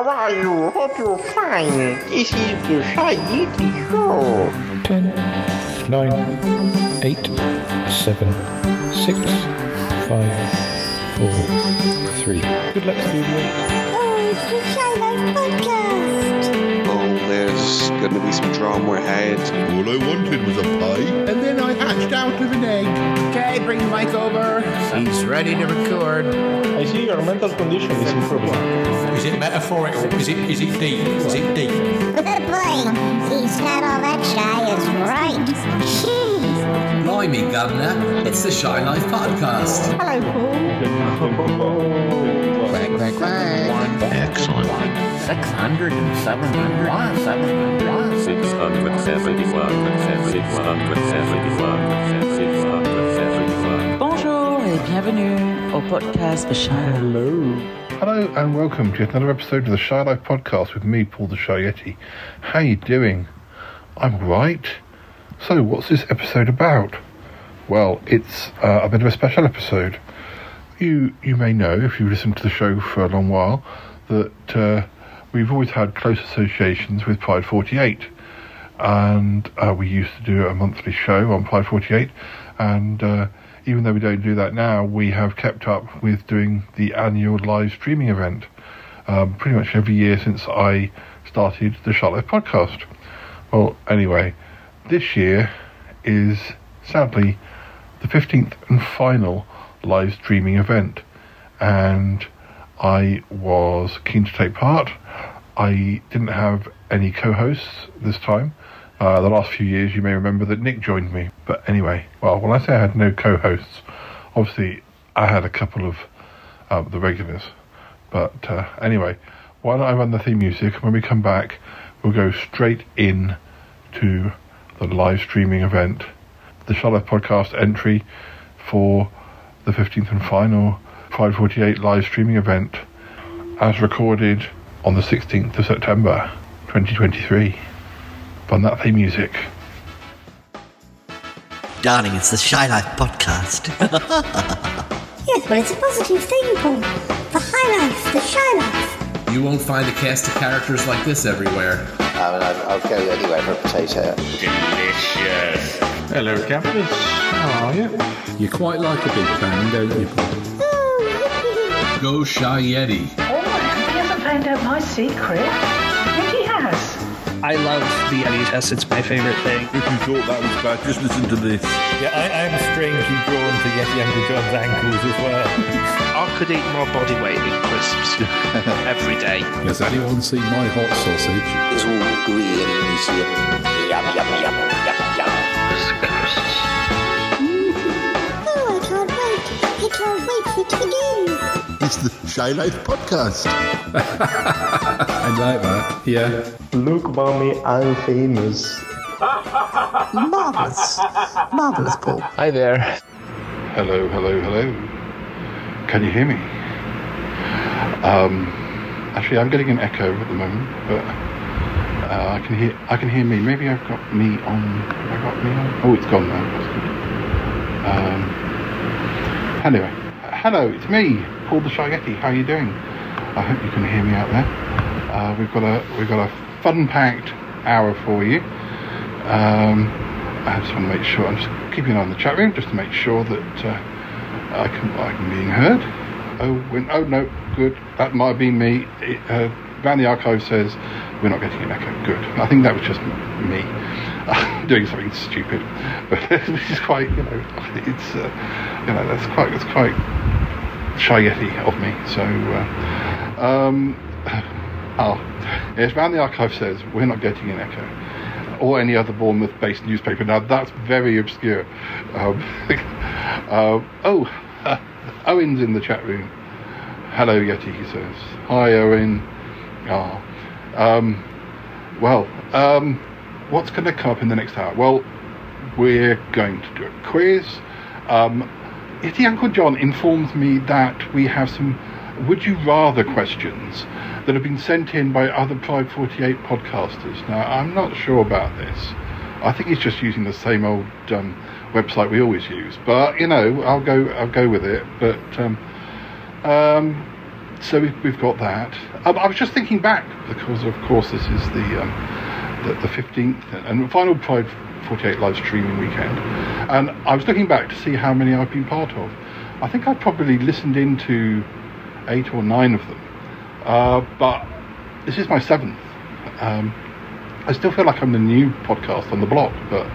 How are you? Hope you're fine. This is the Shy Yeti Show. 10, 9, 8, 7, 6, 5, 4, 3. Good luck, studio. Oh, it's the Shy Life Podcast. There's going to be some drama ahead. All I wanted was a pie, and then I hatched out of an egg. Okay, bring the mic over. He's ready to record. I see your mental condition is improving. Is it metaphorical? Is it is it deep? Is it deep? Boy, he's not all that shy is right. Jeez. Blimey, Governor, it's the Shy Life Podcast. Hello, Paul. Quack, quack, quack. Excellent. 600 and 700. Why 700? Why 671, Bonjour et bienvenue au podcast The Shy Hello. Hello and welcome to yet another episode of the Shy Life Podcast with me, Paul the Shy Yeti. How you doing? I'm right. So, what's this episode about? Well, it's uh, a bit of a special episode. You you may know if you've listened to the show for a long while that uh, we've always had close associations with Pride 48, and uh, we used to do a monthly show on Pride 48, and uh, even though we don't do that now, we have kept up with doing the annual live streaming event um, pretty much every year since I started the Shy Life podcast. Well, anyway, this year is sadly the 15th and final live streaming event, and I was keen to take part. I didn't have any co hosts this time. Uh, the last few years, you may remember that Nick joined me. But anyway, well, when I say I had no co hosts, obviously I had a couple of uh, the regulars. But uh, anyway, why don't I run the theme music? When we come back, we'll go straight in to the live streaming event, the Shy Life Podcast entry for the 15th and final Pride 48 live streaming event, as recorded on the 16th of September 2023. Run that theme music. Darling, it's the Shy Life Podcast. Yes, but it's a positive thing, Paul. The high life, the shy life. You won't find a cast of characters like this everywhere. I mean, I'll, I'll go anywhere for a potato. Delicious. Hello, campers. How are you? You quite like a big bang, don't you, Paul? Go Shy Yeti. Oh, he hasn't found out my secret. I think he has. I love the NHS. It's my favorite thing. If you thought that was bad, just listen to this. Yeah, I, I'm strangely drawn to Yeti Uncle John's ankles as well. I could eat my body weight in crisps every day. Has anyone seen my hot sausage? It's all green and you see. Yum, yum, yum, yum, yum. oh, I can't wait. I can't wait for it to begin. It's the Shy Life Podcast. I like that. Yeah. Look, mommy, I'm famous. Marvelous. Marvelous, Paul. Hi there. Hello, hello, hello. Can you hear me? Um, actually, I'm getting an echo at the moment, but uh, I can hear. I can hear me. Maybe I've got me on. Have I got me on? Oh, it's gone now. Um, anyway, hello, it's me, Paul the Shy Yeti. How are you doing? I hope you can hear me out there. Uh, we've got a we've got a fun-packed hour for you. Um, I just want to make sure I'm just keeping an eye on the chat room just to make sure that uh, I can I'm being heard. Oh, when, oh no, good. That might be me. It, uh, Van the archive says we're not getting an echo. Good. I think that was just me doing something stupid, but this is quite you know it's uh, you know that's quite that's quite shy yeti of me. So uh, um, oh yes, Van the archive says we're not getting an echo or any other Bournemouth-based newspaper. Now that's very obscure. Um, uh, oh, uh, Owen's in the chat room. Hello, Yeti. He says, "Hi, Owen." Ah, um, well, um, what's going to come up in the next hour? Well, we're going to do a quiz. Um, Yeti Uncle John informs me that we have some would you rather questions that have been sent in by other Pride 48 podcasters. Now, I'm not sure about this. I think he's just using the same old um, website we always use. But you know, I'll go. I'll go with it. But um, um, so we've, we've got that. Um, I was just thinking back because, of course, this is the um, the, the 15th and final Pride 48 live streaming weekend, and I was looking back to see how many I've been part of. I think I probably listened into eight or nine of them, uh, but this is my seventh. Um, I still feel like I'm the new podcast on the block, but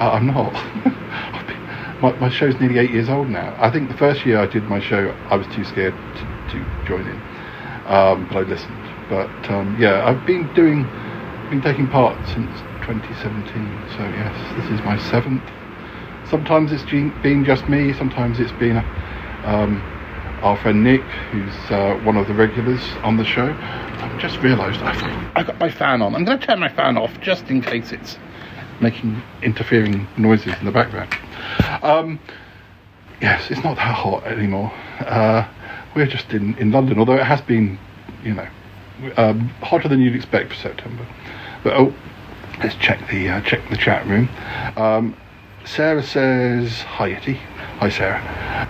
uh, I'm not. my, my show's nearly eight years old now. I think the first year I did my show, I was too scared to, to join in, um, but I listened. But um, yeah, I've been doing, been taking part since 2017. So yes, this is my seventh. Sometimes it's been just me. Sometimes it's been um, our friend Nick, who's uh, one of the regulars on the show. I've just realised I've, got my fan on. I'm going to turn my fan off just in case it's making interfering noises in the background. Um, yes, it's not that hot anymore. Uh, we're just in, in London, although it has been, you know, um, hotter than you'd expect for September. But oh, let's check the uh, check the chat room. Um, Sarah says hi, Etty. Hi, Sarah.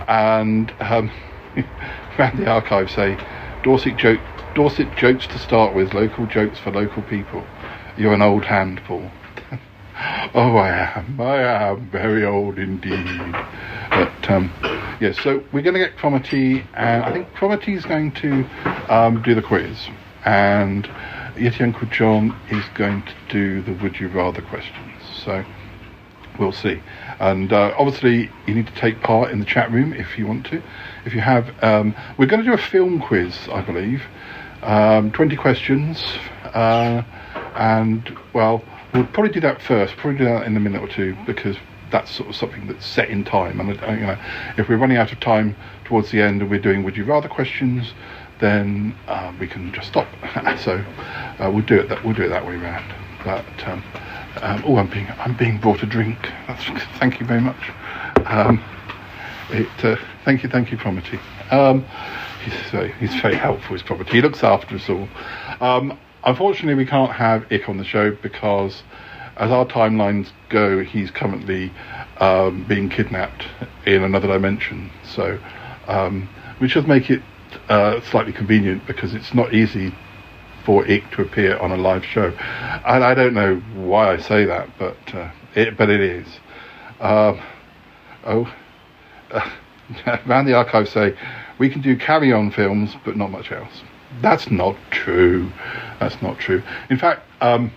And um, around the archive say Dorset joke. Dorset jokes to start with, local jokes for local people. You're an old hand, Paul. oh, I am. I am very old indeed. But um, yes, yeah, so we're going to get Cromarty, and I think Cromarty is going to um, do the quiz, and Yeti Uncle John is going to do the Would You Rather questions. So we'll see. And uh, obviously, you need to take part in the chat room if you want to. If you have, um, we're going to do a film quiz, I believe. Um, 20 questions, uh, and well, we'll probably do that first. Probably do that in a minute or two because that's sort of something that's set in time. And uh, you know, if we're running out of time towards the end and we're doing would you rather questions, then uh, we can just stop. so uh, we'll do it that we'll do it that way around. But um, um, oh, I'm being I'm being brought a drink. That's, thank you very much. Um, it uh, thank you, thank you, Promity. Um, he's very, he's very helpful. His Promity. He looks after us all. Um, unfortunately, we can't have Ick on the show because, as our timelines go, he's currently um, being kidnapped in another dimension. So, um, which does make it uh, slightly convenient because it's not easy for Ick to appear on a live show. And I don't know why I say that, but uh, it, but it is. Um, oh, uh, around the archive say we can do carry-on films, but not much else. That's not true. That's not true. In fact, um,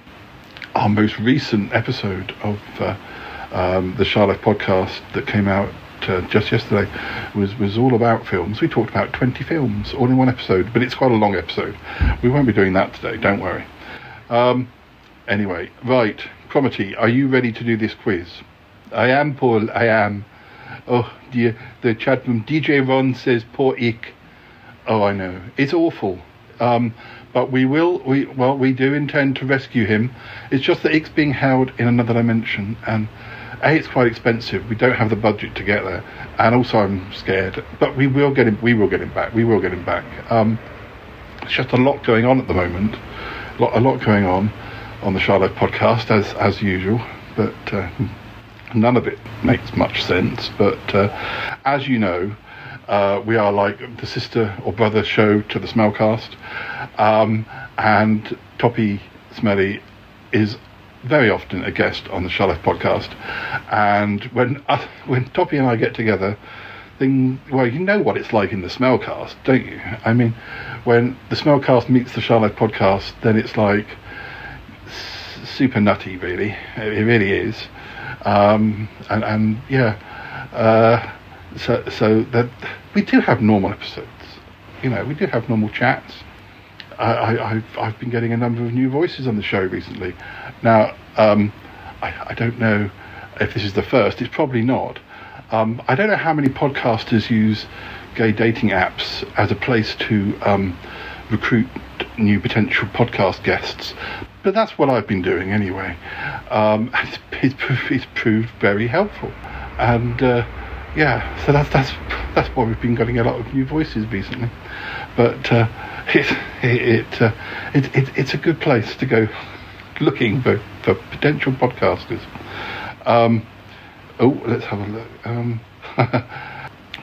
our most recent episode of uh, um, the Shy Life podcast that came out uh, just yesterday was was all about films. We talked about 20 films all in one episode, but it's quite a long episode. We won't be doing that today. Don't worry. Um, anyway, right, Cromarty, are you ready to do this quiz? I am, Paul. I am. Oh dear, the chat room. DJ Ron says, "Poor Ick." Oh, I know. It's awful. Um, but we will. We well, we do intend to rescue him. It's just that Ick's being held in another dimension, and a, it's quite expensive. We don't have the budget to get there, and also I'm scared. But we will get him. We will get him back. We will get him back. Um, it's just a lot going on at the moment. A lot, a lot going on on the Shy Life podcast, as as usual. But uh, none of it makes much sense. But uh, as you know, uh, we are like the sister or brother show to the Smellcast, um, and Toppy Smelly is very often a guest on the Shy Life podcast. And when uh, when Toppy and I get together, thing well, you know what it's like in the Smellcast, don't you? I mean, when the Smellcast meets the Charlotte podcast, then it's like super nutty, really. It, it really is. Um, and, and yeah, uh, so so that we do have normal episodes. You know, we do have normal chats. I, have I've been getting a number of new voices on the show recently. Now, um, I, I, don't know if this is the first. It's probably not. Um, I don't know how many podcasters use gay dating apps as a place to um, recruit new potential podcast guests, but that's what I've been doing anyway. Um, it's, it's, it's, proved very helpful, and uh, yeah, so that's that's that's why we've been getting a lot of new voices recently. But uh, it it, uh, it, it it's a good place to go looking for, for potential podcasters. Um, oh, let's have a look. Um,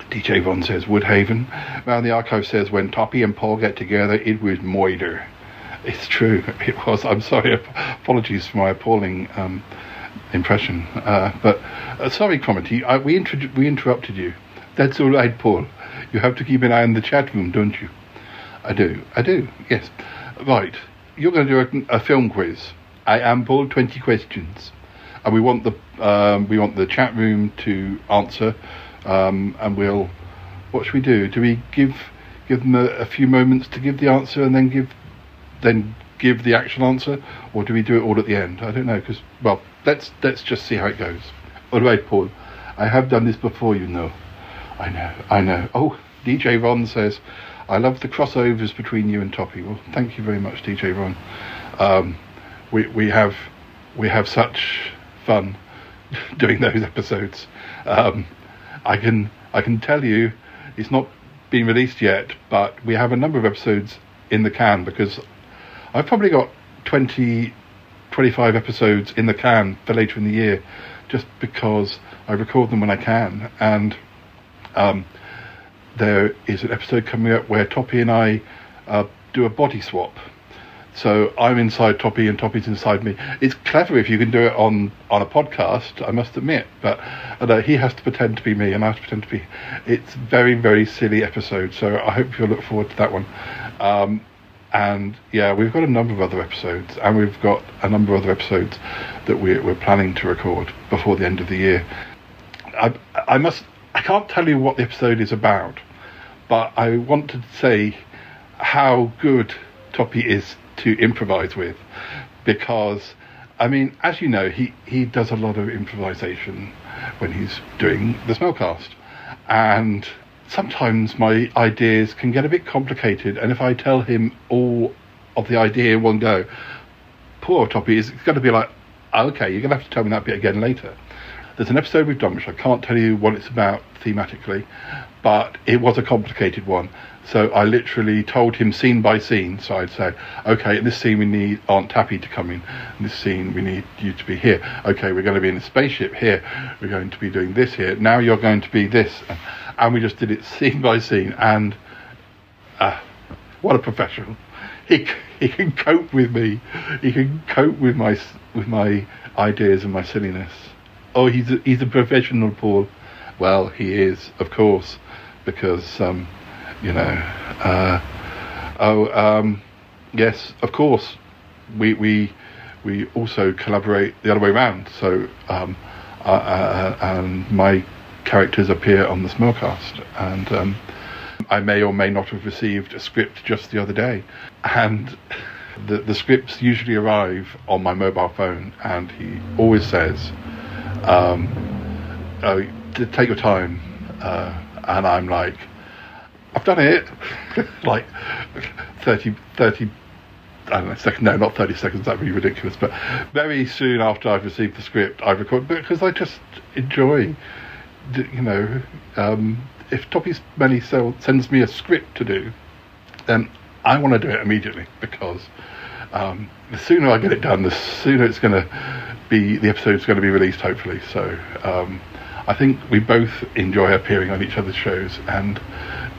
DJ Von says Woodhaven. Now the archive says when Toppy and Paul get together, it was moider. It's true. It was. I'm sorry. Apologies for my appalling um, impression. Uh, but uh, sorry. I, we, inter- we interrupted you. That's all right, Paul. You have to keep an eye on the chat room, don't you? I do. I do. Yes. Right. You're going to do a, a film quiz. I am Paul. Twenty questions, and we want the um, we want the chat room to answer, um, and we'll. What should we do? Do we give give them a, a few moments to give the answer, and then give then give the actual answer, or do we do it all at the end? I don't know because well, let's let's just see how it goes. All right, Paul. I have done this before, you know. I know, I know. Oh, DJ Ron says, I love the crossovers between you and Toppy. Well, thank you very much, DJ Ron. Um, we we have we have such fun doing those episodes. Um, I can I can tell you, it's not been released yet, but we have a number of episodes in the can because I've probably got 20, 25 episodes in the can for later in the year, just because I record them when I can. And um, there is an episode coming up where Toppy and I uh, do a body swap. So I'm inside Toppy and Toppy's inside me. It's clever if you can do it on, on a podcast, I must admit. But uh, he has to pretend to be me and I have to pretend to be. It's very very silly episode. So I hope you'll look forward to that one. Um, and yeah, we've got a number of other episodes, and we've got a number of other episodes that we're, we're planning to record before the end of the year. I, I must, I can't tell you what the episode is about, but I want to say how good Toppy is to improvise with, because I mean, as you know, he he does a lot of improvisation when he's doing the Smellcast, and sometimes my ideas can get a bit complicated, and if I tell him all of the idea in one go, poor Toppy is going to be like, okay, you're going to have to tell me that bit again later. There's an episode we've done which I can't tell you what it's about thematically, but it was a complicated one. So I literally told him scene by scene. So I'd say, okay, in this scene we need Aunt Tappy to come in. In this scene we need you to be here. Okay, we're going to be in a spaceship here. We're going to be doing this here. Now you're going to be this. And we just did it scene by scene. And uh, what a professional. He, he can cope with me. He can cope with my with my ideas and my silliness. Oh, he's a, he's a professional, Paul. Well, he is, of course, because um, you know. Uh, oh, um, yes, of course. We we we also collaborate the other way around. So, um, uh, uh, and my characters appear on the Smellcast, and um, I may or may not have received a script just the other day, and. The, the scripts usually arrive on my mobile phone, and he always says, um, oh, "Take your time," uh, and I'm like, I've done it. like 30, 30, I don't know, second, no, not 30 seconds, that'd be ridiculous, but very soon after I've received the script, I record because I just enjoy, you know, um, if Toppy Smelly sends me a script to do, then I want to do it immediately because um, the sooner I get it done, the sooner it's going to be, the episode's going to be released, hopefully. So um, I think we both enjoy appearing on each other's shows and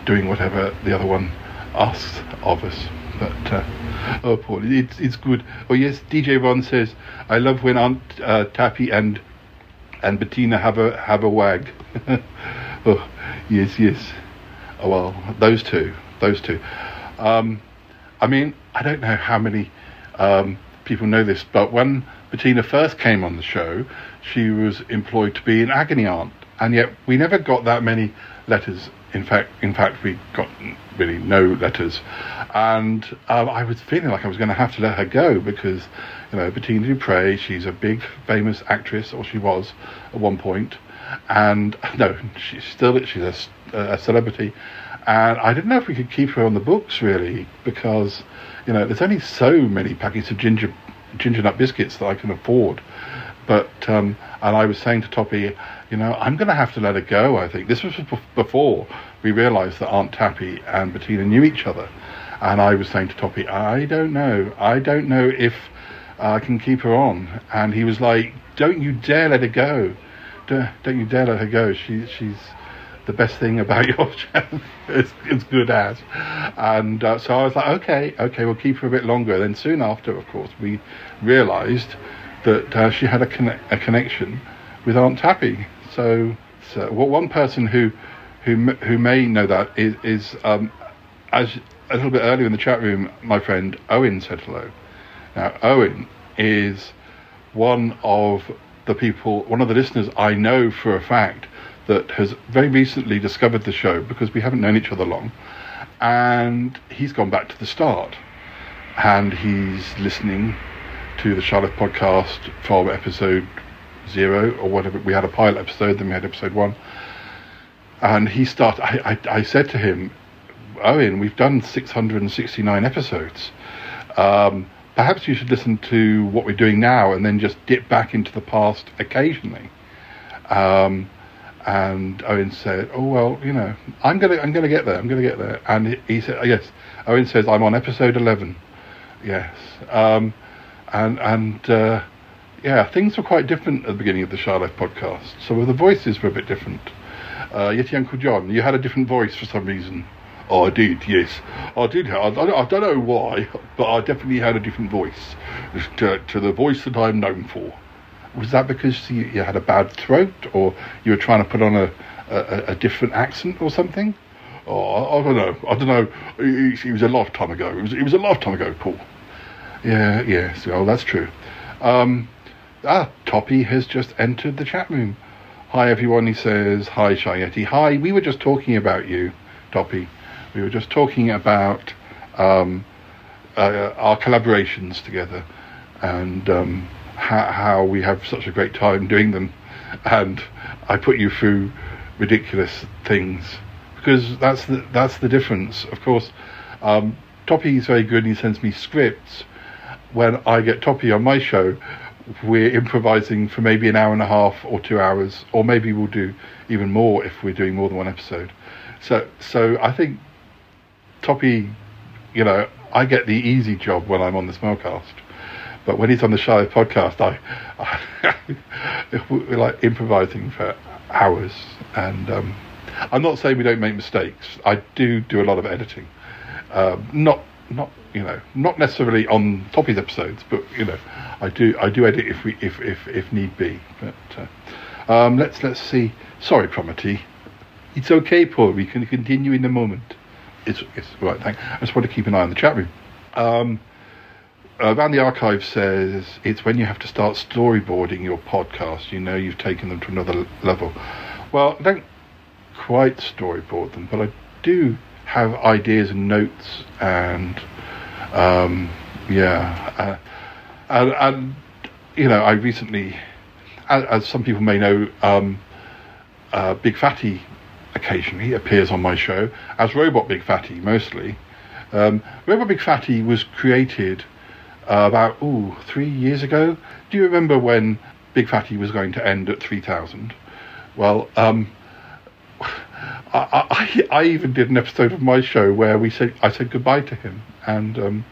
doing whatever the other one asks of us. But uh, oh, Paul, it's it's good. Oh yes, DJ Ron says I love when Aunt uh, Tappy and and Bettina have a have a wag. oh yes, yes. Oh well, those two, those two. Um, I mean, I don't know how many um, people know this, but when Bettina first came on the show, she was employed to be an agony aunt, and yet we never got that many letters. In fact, in fact, we got really no letters, and um, I was feeling like I was going to have to let her go because, you know, Bettina Dupre, she's a big famous actress, or she was at one point, and no, she's still she's a, a celebrity, and I didn't know if we could keep her on the books really because, you know, there's only so many packets of ginger ginger nut biscuits that I can afford, but um, and I was saying to Toppy you know, I'm going to have to let her go, I think. This was before we realised that Aunt Tappy and Bettina knew each other. And I was saying to Toppy, I don't know. I don't know if I can keep her on. And he was like, don't you dare let her go. Don't, you dare let her go. She, she's the best thing about your channel is, is good as. And uh, so I was like, okay, okay, we'll keep her a bit longer. Then soon after, of course, we realised that uh, she had a, a connection with Aunt Tappy. So, so what one person who who who may know that is, is um, as a little bit earlier in the chat room, my friend Owen said hello. Now, Owen is one of the people, one of the listeners I know for a fact that has very recently discovered the show because we haven't known each other long, and he's gone back to the start, and he's listening to the Shy Life podcast from episode zero or whatever. We had a pilot episode, then we had episode one, and he started. I, I, I said to him, Owen, we've done 669 episodes. Um, perhaps you should listen to what we're doing now and then just dip back into the past occasionally. Um, and Owen said, "Oh well, you know, I'm gonna, I'm gonna get there. I'm gonna get there." And he, he said, "Yes." Owen says, "I'm on episode 11." Yes, um, and and uh, yeah, things were quite different at the beginning of the Shy Life podcast. Some of the voices were a bit different. Uh, Yeti Uncle John, you had a different voice for some reason. Oh, I did, yes. I did. I, I don't know why, but I definitely had a different voice to, to the voice that I'm known for. Was that because you, you had a bad throat, or you were trying to put on a, a, a different accent or something? Oh, I, I don't know. I don't know. It, it was a lifetime ago. It was, it was a lifetime ago, Paul. Yeah, yes. Well, that's true. Um, ah, Toppy has just entered the chat room. Hi, everyone. He says, Hi, Shy Yeti. Hi, we were just talking about you, Toppy. We were just talking about um, uh, our collaborations together and um, how, how we have such a great time doing them. And I put you through ridiculous things because that's the, that's the difference. Of course, um, Toppy is very good and he sends me scripts. When I get Toppy on my show, we're improvising for maybe an hour and a half or two hours, or maybe we'll do even more if we're doing more than one episode. So, so I think Toppy, you know, I get the easy job when I'm on the Smellcast, but when he's on the Shy podcast, I, I we're like improvising for hours. And um, I'm not saying we don't make mistakes. I do do a lot of editing, um, not not you know not necessarily on Toppy's episodes, but you know I do I do edit if we if if, if need be. But uh, um, let's let's see. Sorry, Promity. It's okay, Paul. We can continue in a moment. It's, it's right. Thank. I just want to keep an eye on the chat room. Um, Around the Archive says it's when you have to start storyboarding your podcast. You know you've taken them to another level. Well, I don't quite storyboard them, but I do have ideas and notes and um, yeah, uh, and, and you know I recently, as, as some people may know, um, uh, Big Fatty occasionally appears on my show as Robot Big Fatty mostly. Um, Robot Big Fatty was created uh, about ooh three years ago. Do you remember when Big Fatty was going to end at three thousand? Well, um, I, I, I, even did an episode of my show where we said I said goodbye to him, and um,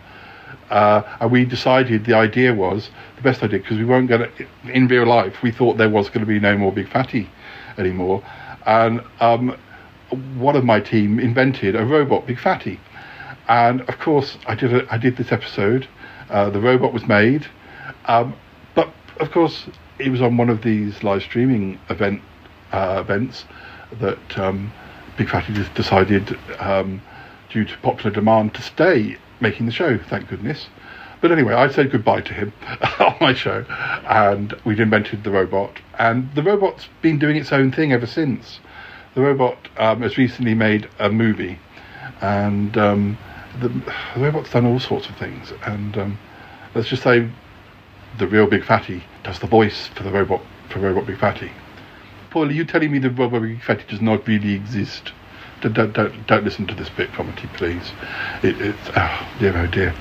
uh, and we decided the idea was the best idea because we weren't going to in real life. We thought there was going to be no more Big Fatty anymore, and um, one of my team invented a robot Big Fatty, and of course I did a, I did this episode. Uh, the robot was made, um, but of course it was on one of these live streaming event uh, events that um, Big Fatty just decided, um, due to popular demand, to stay making the show. Thank goodness. But anyway, I said goodbye to him on my show, and we'd invented the robot, and the robot's been doing its own thing ever since. The robot um, has recently made a movie, and um, the, the, robot's done all sorts of things. And um, let's just say, the real Big Fatty does the voice for the robot for Robot Big Fatty. Paul, are you telling me the Robot Big Fatty does not really exist? Don't, don't, don't, don't listen to this bit, Promity, please. It, it's, oh, dear, oh dear.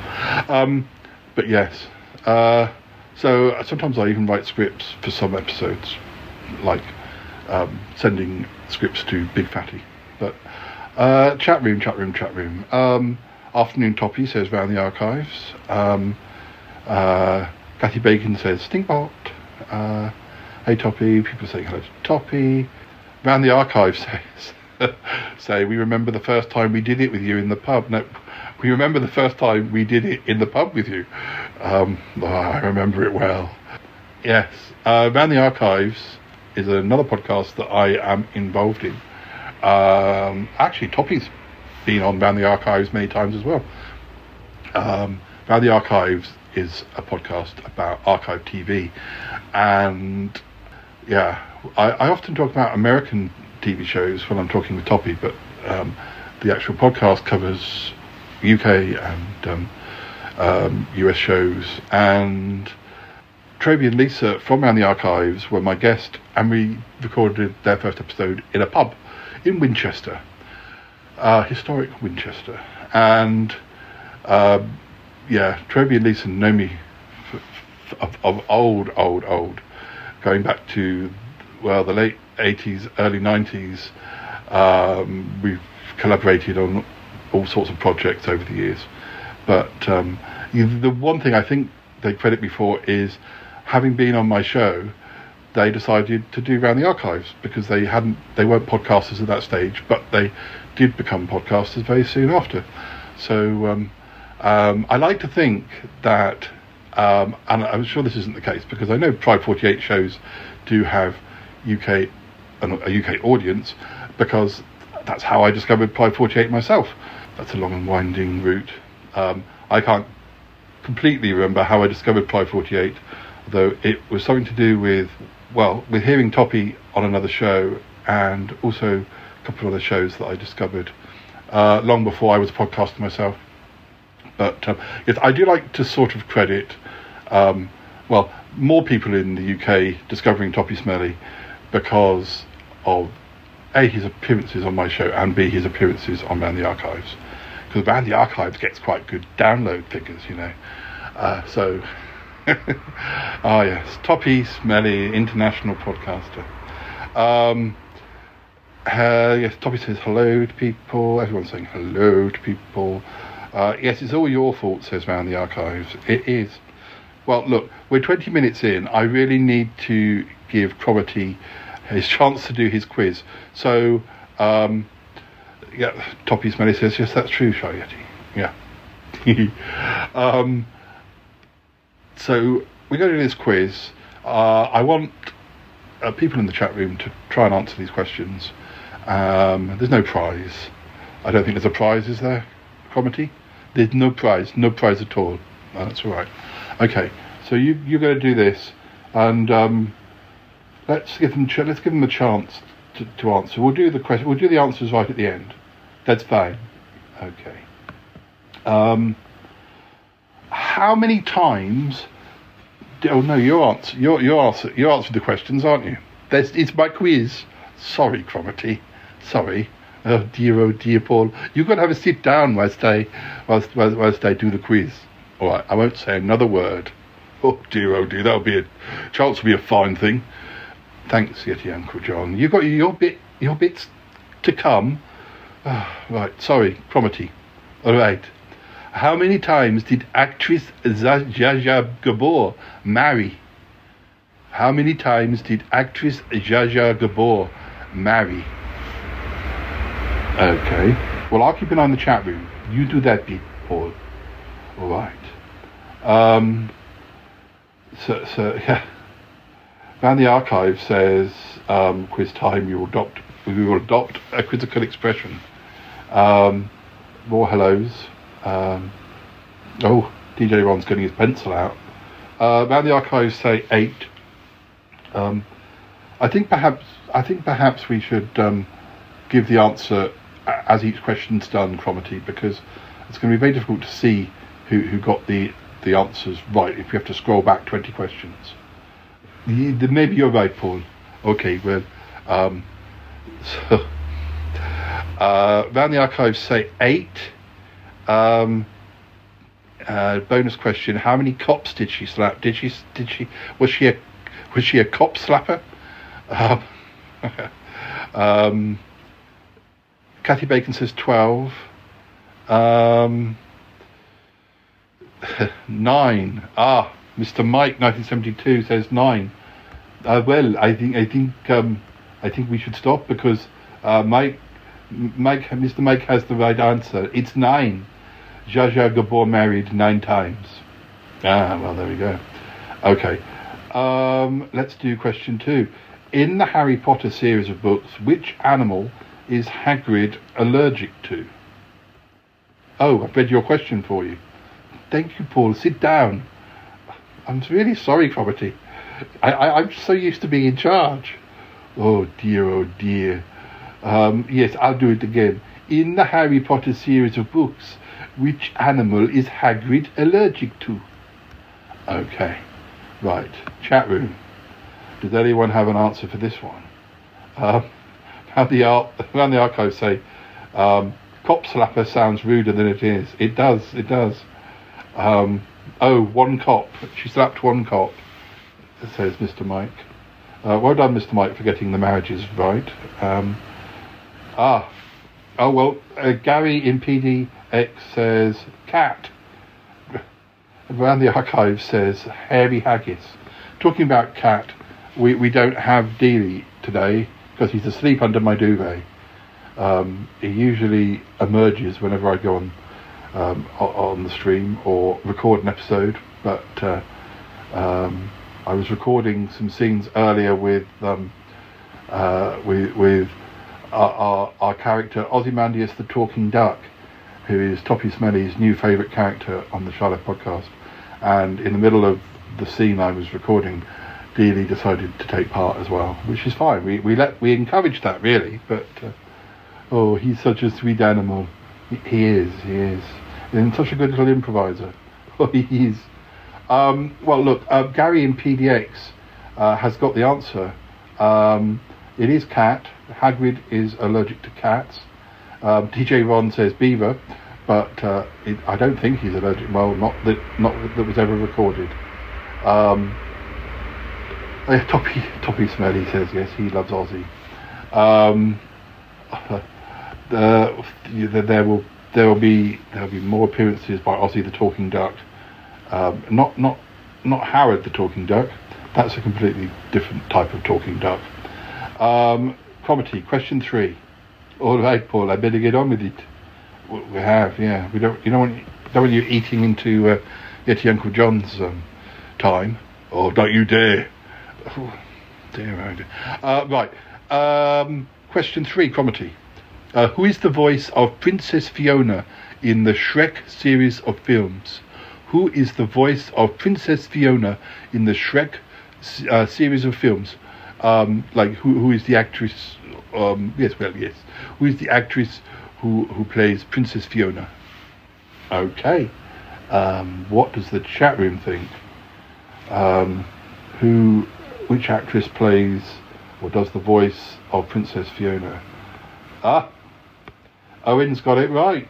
Um, but yes. Uh, so sometimes I even write scripts for some episodes, like um, sending scripts to Big Fatty. But uh, chat room, chat room, chat room. Um, Afternoon Toppy says round the archives. Um, uh, Kathy Bacon says stinkbot. Uh, hey Toppy, people saying hello to Toppy. Round the archive says say, we remember the first time we did it with you in the pub. No, we remember the first time we did it in the pub with you. Um, oh, I remember it well. Yes, uh, Around the Archives is another podcast that I am involved in. Um, actually, Toppy's been on Round the Archives many times as well. Um, Round the Archives is a podcast about archive TV, and yeah, I, I often talk about American TV shows when I'm talking with Toppy, but um, the actual podcast covers UK and um, um, US shows. And Traby and Lisa from Around the Archives were my guest, and we recorded their first episode in a pub in Winchester, uh, historic Winchester. And um, yeah, Traby and Lisa know me of, of old, old, old, going back to well the late 80s, early 90s. Um, we've collaborated on all sorts of projects over the years. But um, the one thing I think they credit me for is having been on my show, they decided to do Round the Archives because they hadn't, they weren't podcasters at that stage, but they did become podcasters very soon after. So um, um, I like to think that, um, and I'm sure this isn't the case because I know Pride 48 shows do have UK a UK audience because that's how I discovered Pride 48 myself. That's a long and winding route. Um, I can't completely remember how I discovered Pride 48, though it was something to do with, well, with hearing Toppy on another show and also a couple of other shows that I discovered uh, long before I was a podcaster myself. But um, yes, I do like to sort of credit, um, well, more people in the UK discovering Toppy Smelly because of A, his appearances on my show, and B, his appearances on Man the Archives. Because Man the Archives gets quite good download figures, you know. Uh, so, ah, yes, Toppy Smelly, international podcaster. Um, uh, yes, Toppy says hello to people. Everyone's saying hello to people. Uh, yes, it's all your fault, says Man the Archives. It is. Well, look, we're 20 minutes in. I really need to give Cromitty his chance to do his quiz. So, um, yeah, Toppy Smelly says, yes, that's true, Shy Yeti. Yeah. um, so, we're going to do this quiz. Uh, I want uh, people in the chat room to try and answer these questions. Um, there's no prize. I don't think there's a prize, is there, Cromitty? There's no prize, no prize at all. No, that's all right. Okay, so you, you're going to do this, and um, let's give them ch- let's give them a chance to, to answer. We'll do the question. We'll do the answers right at the end. That's fine. Okay. Um, how many times? Oh no, you answer. You you answer. You answered the questions, aren't you? It's my quiz. Sorry, Cromarty. Sorry. Oh dear, oh dear, Paul. You've got to have a sit down whilst I, whilst, whilst, whilst I do the quiz. All right, I won't say another word. Oh dear, oh dear, that'll be a chance to be a fine thing. Thanks, Yeti Uncle John. You've got your bit, your bits to come. Oh, right, sorry, Cromarty. All right. How many times did actress Zsa Gabor marry? How many times did actress Zsa Gabor marry? Okay. Well, I'll keep an eye on the chat room. You do that bit, Paul. Right. Um, so, so yeah. Van the archive says um, quiz time. You will adopt. We will adopt a quizzical expression. Um, more hellos. Um, oh, DJ Ron's getting his pencil out. Uh, Van the archives say eight. Um, I think perhaps I think perhaps we should um, give the answer as each question's done, Cromitty, because it's going to be very difficult to see who, who got the the answers right if you have to scroll back 20 questions. Maybe you're right, Paul. Okay, well, um, so, uh, around the archives say eight. Um, uh, bonus question: How many cops did she slap? Did she? Did she? Was she a? Was she a cop slapper? Um, um, Kathy Bacon says twelve. Um, nine. Ah, Mr. Mike, 1972 says nine. Uh, well, I think I think um, I think we should stop because uh, Mike Mike, Mr. Mike has the right answer. It's nine. Zsa Zsa Gabor married nine times. Ah, well, there we go. Okay. Um, let's do question two. In the Harry Potter series of books, which animal is Hagrid allergic to? Oh, I've read your question for you. Thank you, Paul. Sit down. I'm really sorry, Cromitty. I, I, I'm so used to being in charge. Oh dear, oh dear. Um, yes, I'll do it again. In the Harry Potter series of books, which animal is Hagrid allergic to? Okay, right. Chat room. Does anyone have an answer for this one? Um, how the around the archive say, um, cop slapper sounds ruder than it is. It does, it does. Um, oh, one cop. She slapped one cop, says Mr. Mike. Uh, well done, Mr. Mike, for getting the marriages right. Um, ah, oh well, uh, Gary in PDX says cat. Around the archive says hairy haggis. Talking about cat, we, we don't have Dealey today because he's asleep under my duvet. Um, he usually emerges whenever I go on um, on the stream or record an episode, but uh, um, I was recording some scenes earlier with um, uh, with, with our, our, our, character Ozymandias the Talking Duck, who is Toppy Smelly's new favourite character on the Shy Life podcast. And in the middle of the scene I was recording, Dealey decided to take part as well, which is fine. We we let we encourage that really, but uh, oh, he's such a sweet animal. He, he is, he is, and such a good little improviser. Oh, he is. Um, well, look, uh, Gary in PDX uh, has got the answer. Um, it is cat. Hagrid is allergic to cats. Um, DJ Ron says beaver, but uh, it, I don't think he's allergic. Well, not that not that was ever recorded. Um, Toppy Toppy Smelly says yes, he loves Ozzy. Um, the, there will there will be there will be more appearances by Ozzy the Talking Duck. Um, not not not Howard the Talking Duck. That's a completely different type of talking duck. Um, comedy question three. All right, Paul. I better get on with it. We have, yeah. We don't. You don't want don't want you eating into uh, Yeti Uncle John's um, time. Oh, don't you dare! Oh, dear, oh. Uh, right. Um, question three, Cromitty. Uh, who is the voice of Princess Fiona in the Shrek series of films? Who is the voice of Princess Fiona in the Shrek uh, series of films? Um, like who who is the actress? Um, yes, well, yes. Who is the actress who who plays Princess Fiona? Okay. Um, what does the chat room think? Um, who, which actress plays or does the voice of Princess Fiona? Ah, Owen's got it right.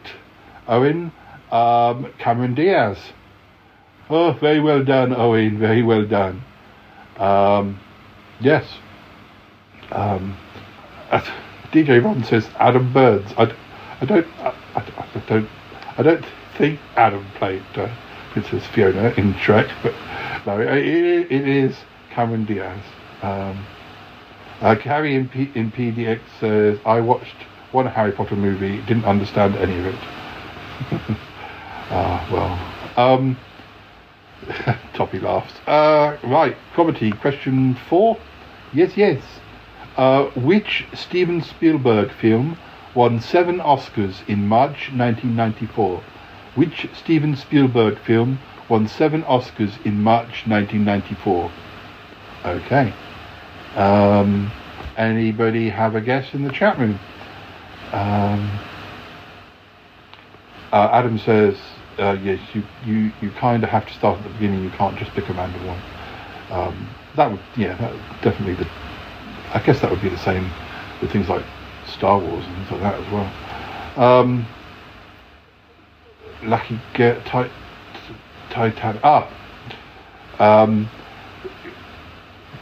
Owen, um, Cameron Diaz. Oh, very well done, Owen. Very well done. Um, yes. Um, DJ Ron says Adam Burns. I, I don't. I, I, I, don't. I don't think Adam played uh, Princess Fiona in Shrek, but no, it, it is Cameron Diaz. Um, uh, Carrie in, P, in PDX says I watched one Harry Potter movie, didn't understand any of it. ah, well. Um, Toppy laughs. Uh, right, comedy question four. Yes, yes. Uh, which Steven Spielberg film won seven Oscars in March 1994? Which Steven Spielberg film won seven Oscars in March 1994? Okay. Um, anybody have a guess in the chat room? Um, uh, Adam says, uh, yes, you, you, you kind of have to start at the beginning. You can't just pick a random one. Um, that would, yeah, that would definitely the. I guess that would be the same with things like Star Wars and things like that as well. Um, Lucky get tight, Titanic. Ah, um,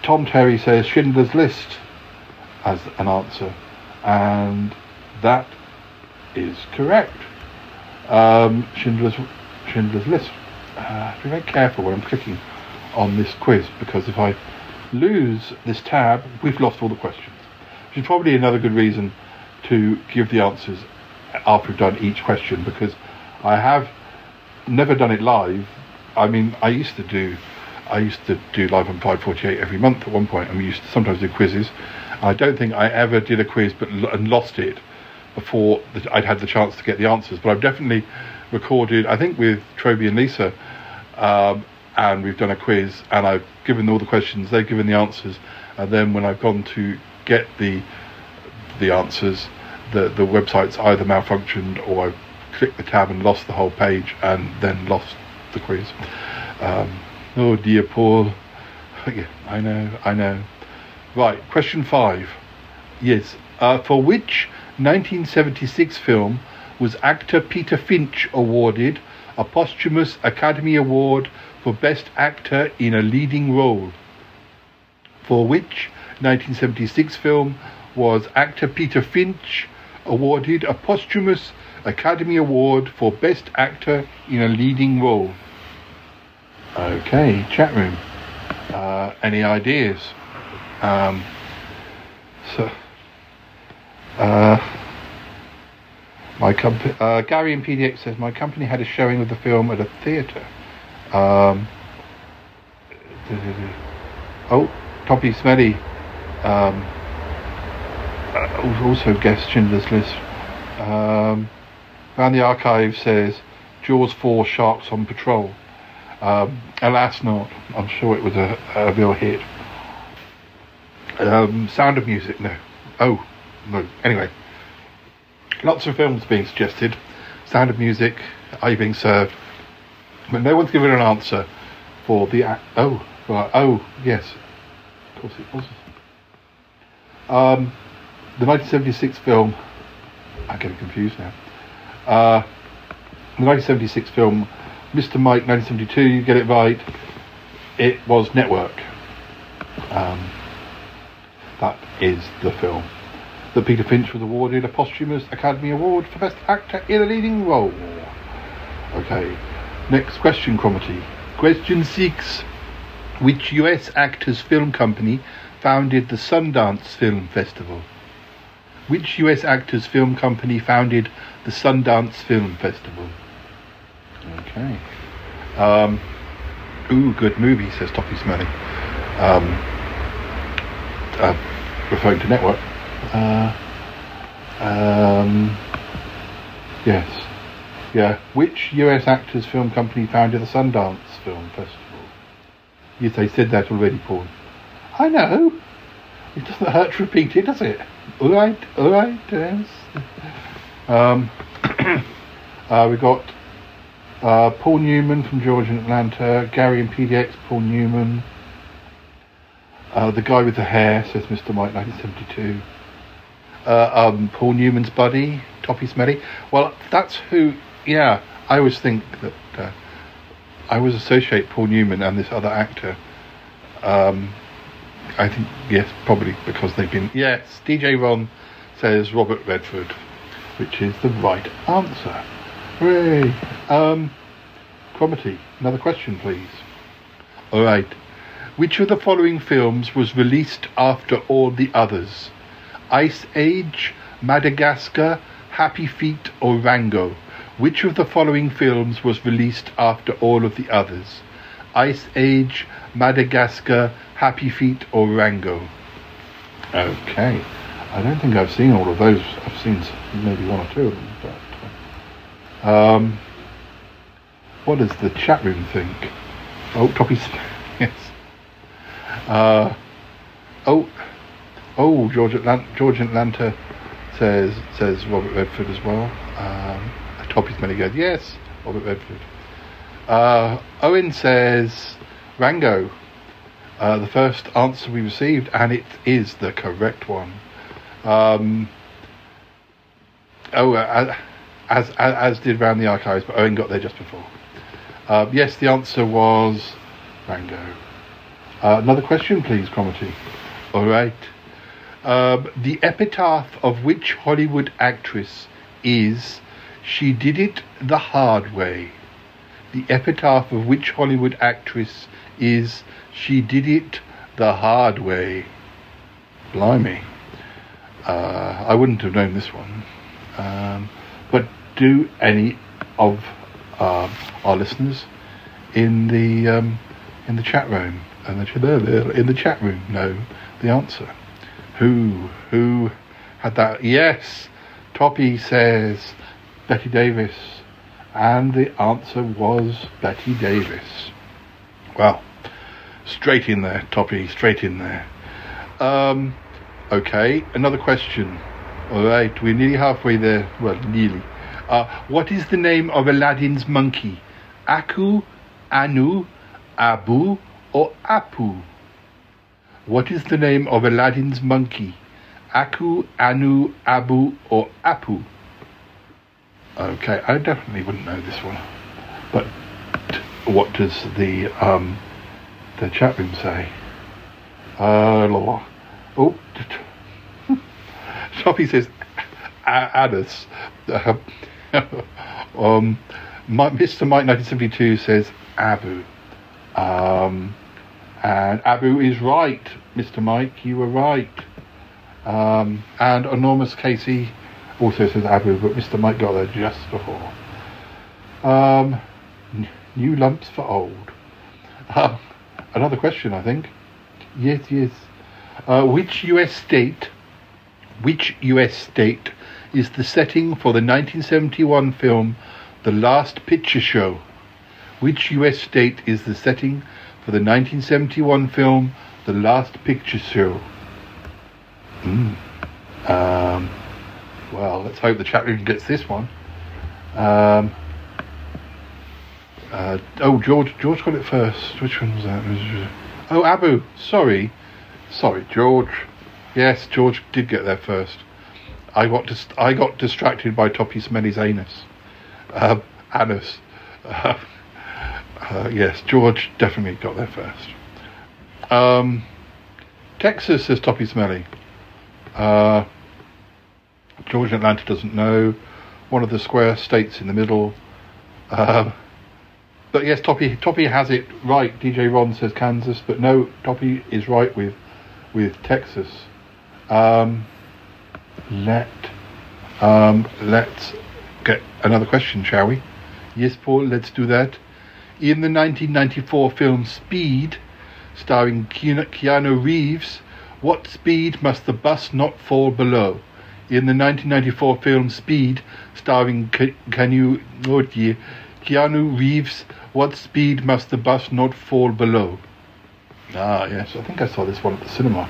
Tom Terry says Schindler's List as an answer, and that is correct. Um, Schindler's Schindler's List. Uh, be very careful when I'm clicking on this quiz because if I lose this tab, we've lost all the questions. Which is probably another good reason to give the answers after we've done each question because I have never done it live. I mean, I used to do, I used to do live on 548 every month at one point, and we used to sometimes do quizzes. I don't think I ever did a quiz but and lost it before the, I'd had the chance to get the answers. But I've definitely recorded, I think with Troby and Lisa, um, and we've done a quiz, and I've given all the questions, they've given the answers, and then when I've gone to get the the answers, the the website's either malfunctioned or I've clicked the tab and lost the whole page, and then lost the quiz. Um, oh dear, Paul. yeah, I know, I know. Right, question five. Yes, uh, for which 1976 film was actor Peter Finch awarded a posthumous Academy Award for Best Actor in a Leading Role? For which 1976 film was actor Peter Finch awarded a posthumous Academy Award for Best Actor in a Leading Role? Okay, chat room. Uh, any ideas? Um, so, uh, my company, uh, Gary in PDX says my company had a showing of the film at a theatre. Um, oh, Toppy Smelly um, uh, also guest Schindler's List. Um, Around the Archive says Jaws 4 Sharks on Patrol. Um, alas, not. I'm sure it was a, a real hit. Um, Sound of Music, no. Oh, no. Anyway, lots of films being suggested. Sound of Music, Are You Being Served? But no one's given an answer for the. Ac- oh, right. Oh, yes. Of course it was. Um, the 1976 film. I'm getting confused now. Uh, the 1976 film, Mr. Mike 1972, you get it right. It was Network. Um, that is the film. That Peter Finch was awarded a posthumous Academy Award for Best Actor in a Leading Role. Okay, next question, Cromarty. Question six. Which US actors film company founded the Sundance Film Festival? Which US actors film company founded the Sundance Film Festival? Okay. Um, ooh, good movie, says Toppy Smelly. Um, uh, referring to Network. Uh, um, yes. Yeah. Which US actors film company founded the Sundance Film Festival? Yes, they said that already, Paul. I know. It doesn't hurt to repeat it, does it? All right, all right. Yes. Um, uh, we got uh, Paul Newman from Georgia and Atlanta, Gary and PDX, Paul Newman. Uh, the guy with the hair says Mr. Mike 1972. Uh, um, Paul Newman's buddy, Toppy Smelly. Well, that's who. Yeah, I always think that uh, I always associate Paul Newman and this other actor. Um, I think yes, probably because they've been. Yes, DJ Ron says Robert Redford, which is the right answer. Hooray! Um, Cromarty, another question, please. All right. Which of the following films was released after all the others? Ice Age, Madagascar, Happy Feet, or Rango? Which of the following films was released after all of the others? Ice Age, Madagascar, Happy Feet, or Rango? Okay. I don't think I've seen all of those. I've seen maybe one or two of them, but. uh, Um, what does the chat room think? Oh, Toppy's. yes. Uh, oh, oh, George Atlanta, George Atlanta says says Robert Redford as well. Um, Toppy's many good. Yes, Robert Redford. Uh, Owen says Rango. Uh, the first answer we received, and it is the correct one. Um, oh, uh, as, as as did round the archives, but Owen got there just before. Uh, yes, the answer was Rango. Uh, another question, please, Cromarty. All right. Um, the epitaph of which Hollywood actress is "She did it the hard way"? The epitaph of which Hollywood actress is "She did it the hard way"? Blimey. Uh, I wouldn't have known this one. Um, but do any of um, our listeners in the um, in the chat room and the in the chat room know the answer? Who who had that? Yes, Toppy says Bette Davis, and the answer was Bette Davis. Well, straight in there, Toppy, straight in there. Um, okay, another question. All right, we're nearly halfway there. Well, nearly. Uh, what is the name of Aladdin's monkey? Aku, Anu, Abu, or Apu? What is the name of Aladdin's monkey? Aku, Anu, Abu, or Apu? Okay, I definitely wouldn't know this one. But what does the um, the room say? Uh, la. Oh, Toppy says, Addis. Um, Mr. Mike 1972 says Abu. Um, and Abu is right, Mr. Mike, you were right. Um, and Enormous Casey also says Abu, but Mr. Mike got there just before. Um, new lumps for old. Uh, another question, I think. Yes, yes. Uh, which US state, which US state is the setting for the 1971 film The Last Picture Show? Which US state is the setting for the 1971 film The Last Picture Show? Mm. Um, well, let's hope the chat room gets this one. Um, uh, oh, George, George got it first. Which one was that? Oh, Abu. Sorry, sorry, George. Yes, George did get there first. I got dis- I got distracted by Toppy Smelly's anus. Uh, anus. Uh, uh, yes, George definitely got there first. Um, Texas says Toppy Smelly. Uh, George Atlanta doesn't know. One of the square states in the middle. Um, but yes, Toppy Toppy has it right. DJ Ron says Kansas, but no, Toppy is right with with Texas. Um, let um, let's get another question, shall we? Yes, Paul, let's do that. In the 1994 film Speed, starring Keanu Reeves, what speed must the bus not fall below? In the 1994 film Speed, starring Ke- Keanu, Keanu Reeves, what speed must the bus not fall below? Ah, yes, I think I saw this one at the cinema.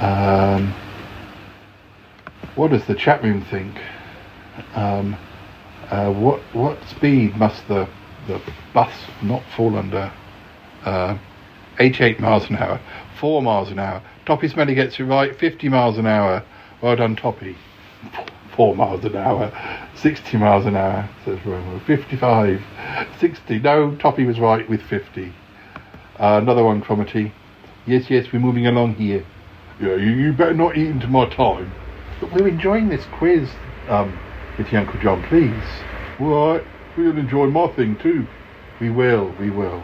Um, what does the chat room think? Um, uh, what what speed must the the bus not fall under? Uh, 88 miles an hour, 4 miles an hour. Toppy Smelly gets it right, 50 miles an hour. Well done, Toppy. 4 miles an hour, 60 miles an hour, says Romo. 55, 60. No, Toppy was right with 50. Uh, another one, Cromarty. Yes, yes, we're moving along here. Yeah, you, you better not eat into my time. But we're enjoying this quiz um, with Uncle John, please. Right, we'll enjoy my thing too. We will, we will.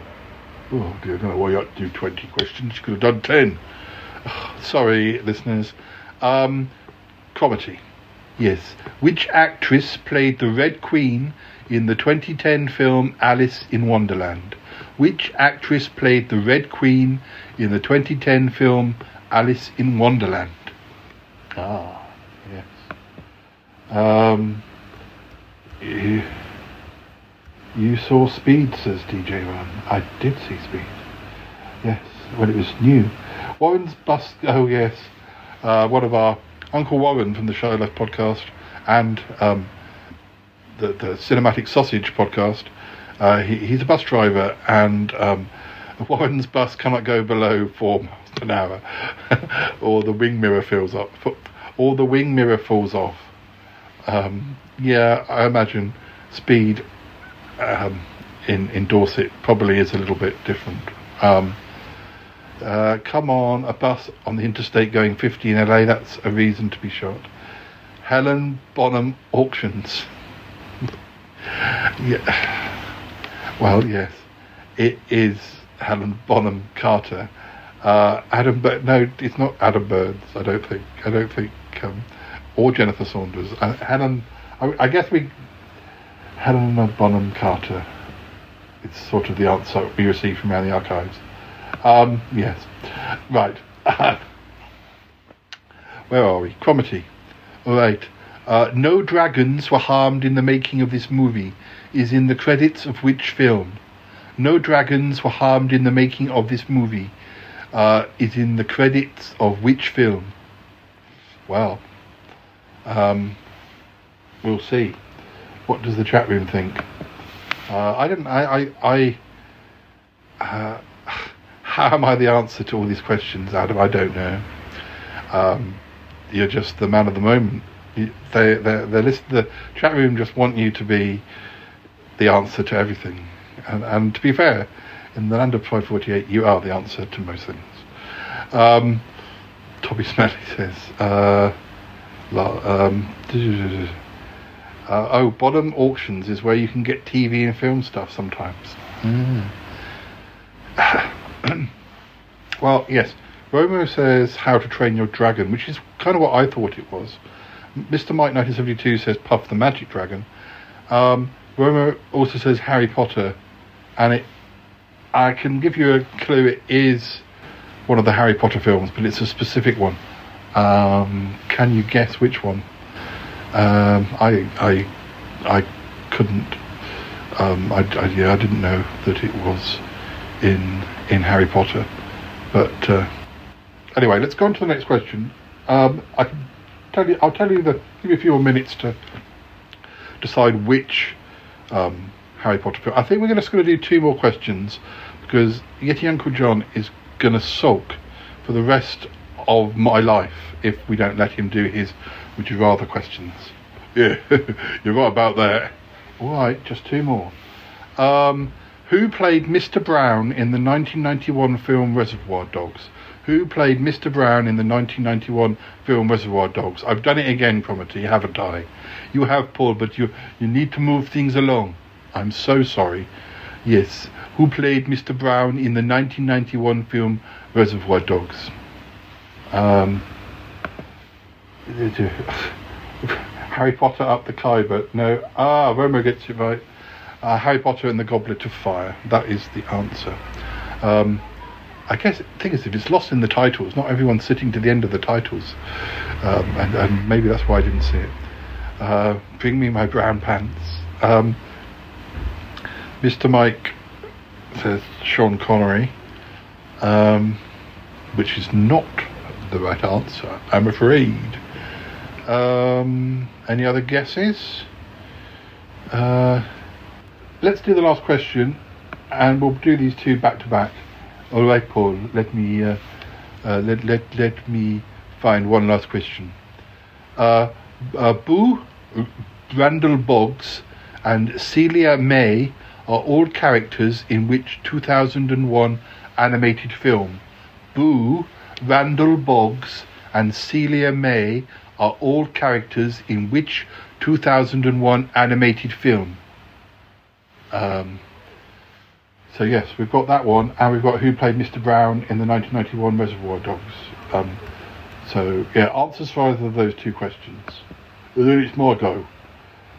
Oh dear, I don't know why you had to do 20 questions. You could have done 10. Sorry, listeners. Um, Cromarty. Yes. Which actress played the Red Queen in the 2010 film Alice in Wonderland? Which actress played the Red Queen in the 2010 film Alice in Wonderland? Ah, yes. Um, you, you saw Speed, says DJ Ron. I did see Speed. Yes, when it was new. Warren's bus. Oh yes, uh, one of our Uncle Warren from the Show Left podcast and um, the the Cinematic Sausage podcast. Uh, he, he's a bus driver, and um, Warren's bus cannot go below four miles an hour, or the wing mirror fills up, or the wing mirror falls off. Um, yeah, I imagine speed um, in in Dorset probably is a little bit different. Um, uh, come on, a bus on the interstate going 50 in LA, that's a reason to be shot. Helen Bonham Auctions. yeah. Well, yes, it is Helen Bonham Carter. Uh, Adam, but no, it's not Adam Burns. I don't think. I don't think um, or Jennifer Saunders. Uh, Helen, I, I guess we, Helena Bonham Carter. It's sort of the answer we received from around the archives. Um, yes, right. Where are we? Cromarty. All right. Uh, no dragons were harmed in the making of this movie. Is in the credits of which film? No dragons were harmed in the making of this movie. Uh, is in the credits of which film? Well, um, we'll see. What does the chat room think? Uh, I don't. I. I. I uh, how am I the answer to all these questions, Adam? I don't know. Um, you're just the man of the moment. They, they, they list, the chat room just want you to be the answer to everything. And, and to be fair, in the land of P48, you are the answer to most things. Um, Toppy Smelly says, uh, um, uh, oh, bottom auctions is where you can get TV and film stuff sometimes. Mm. well, yes. Romo says How to Train Your Dragon, which is kind of what I thought it was. Mr. Mike 1972 says Puff the Magic Dragon. Um, Romo also says Harry Potter, and it. I can give you a clue. It is one of the Harry Potter films, but it's a specific one. Um, can you guess which one? Um, I I I couldn't. Um, I, I, yeah, I didn't know that it was in in Harry Potter, but uh, anyway, let's go on to the next question. Um, I can tell you. I'll tell you the. Give you a few more minutes to decide which um, Harry Potter film. I think we're just going to do two more questions because Yeti Uncle John is going to sulk for the rest of my life if we don't let him do his would you rather questions. Yeah, you're right about that. All right, just two more. Um, who played Mr. Brown in the 1991 film Reservoir Dogs? Who played Mr. Brown in the 1991 film Reservoir Dogs? I've done it again, Cromarty, haven't I? You have, Paul, but you, you need to move things along. I'm so sorry. Yes, who played Mr. Brown in the 1991 film Reservoir Dogs? Um, Harry Potter up the Khyber. No. Ah, Romo gets it right. Uh, Harry Potter and the Goblet of Fire. That is the answer. Um, I guess the thing is, if it's lost in the titles, not everyone's sitting to the end of the titles, um, and, and, maybe that's why I didn't see it. Uh, bring me my brown pants. Um, Mr. Mike says Sean Connery, um, which is not the right answer, I'm afraid. Um, any other guesses? Uh, let's do the last question, and we'll do these two back to back. All right, Paul. Let me uh, uh, let let let me find one last question. Uh, uh, Boo, Randall Boggs, and Celia Mae are all characters in which 2001 animated film. Boo, Randall Boggs, and Celia Mae are all characters in which 2001 animated film? Um, so yes, we've got that one, and we've got who played Mr. Brown in the 1991 Reservoir Dogs. Um, so yeah, answers for either of those two questions. It's my.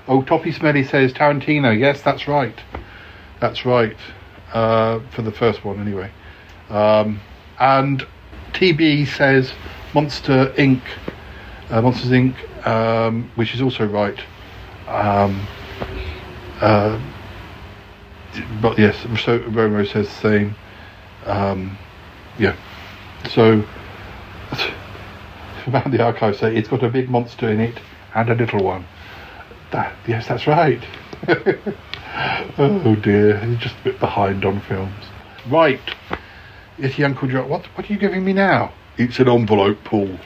Oh, Toppy Smelly says Tarantino. Yes, that's right. That's right. Uh, for the first one, anyway. Um, and TB says Monster Inc uh, Monsters Inc., um, which is also right. Um, uh, but yes, so Romo says the same. Um, yeah. So, about the archive say it's got a big monster in it and a little one. That, yes, that's right. oh dear, he's just a bit behind on films. Right. Yes, Uncle John, what, what are you giving me now? It's an envelope, Paul.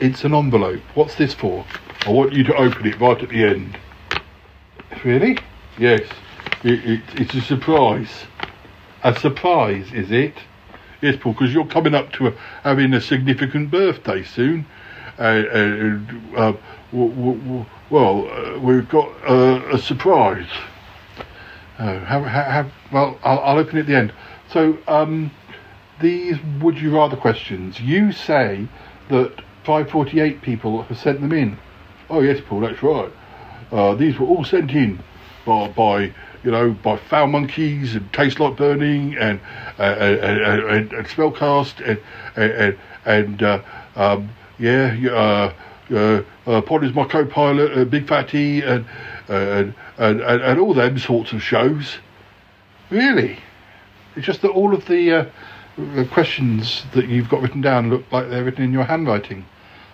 It's an envelope. What's this for? I want you to open it right at the end. Really? Yes. It, it, it's a surprise. A surprise, is it? Yes, Paul, because you're coming up to a, having a significant birthday soon. Uh, uh, uh, w- w- well, uh, we've got a surprise. Oh, have, have, well, I'll, I'll, open it at the end. So, um, these would you rather questions. You say that P48 people have sent them in. Oh yes, Paul, that's right. Uh, these were all sent in by, by you know by foul monkeys and taste like burning and uh, and, and, and spellcast and and and uh, um, yeah uh, uh, uh, Pod is my co-pilot, uh, Big Fatty, and and, and and and all them sorts of shows. Really, it's just that all of the uh, the questions that you've got written down look like they're written in your handwriting.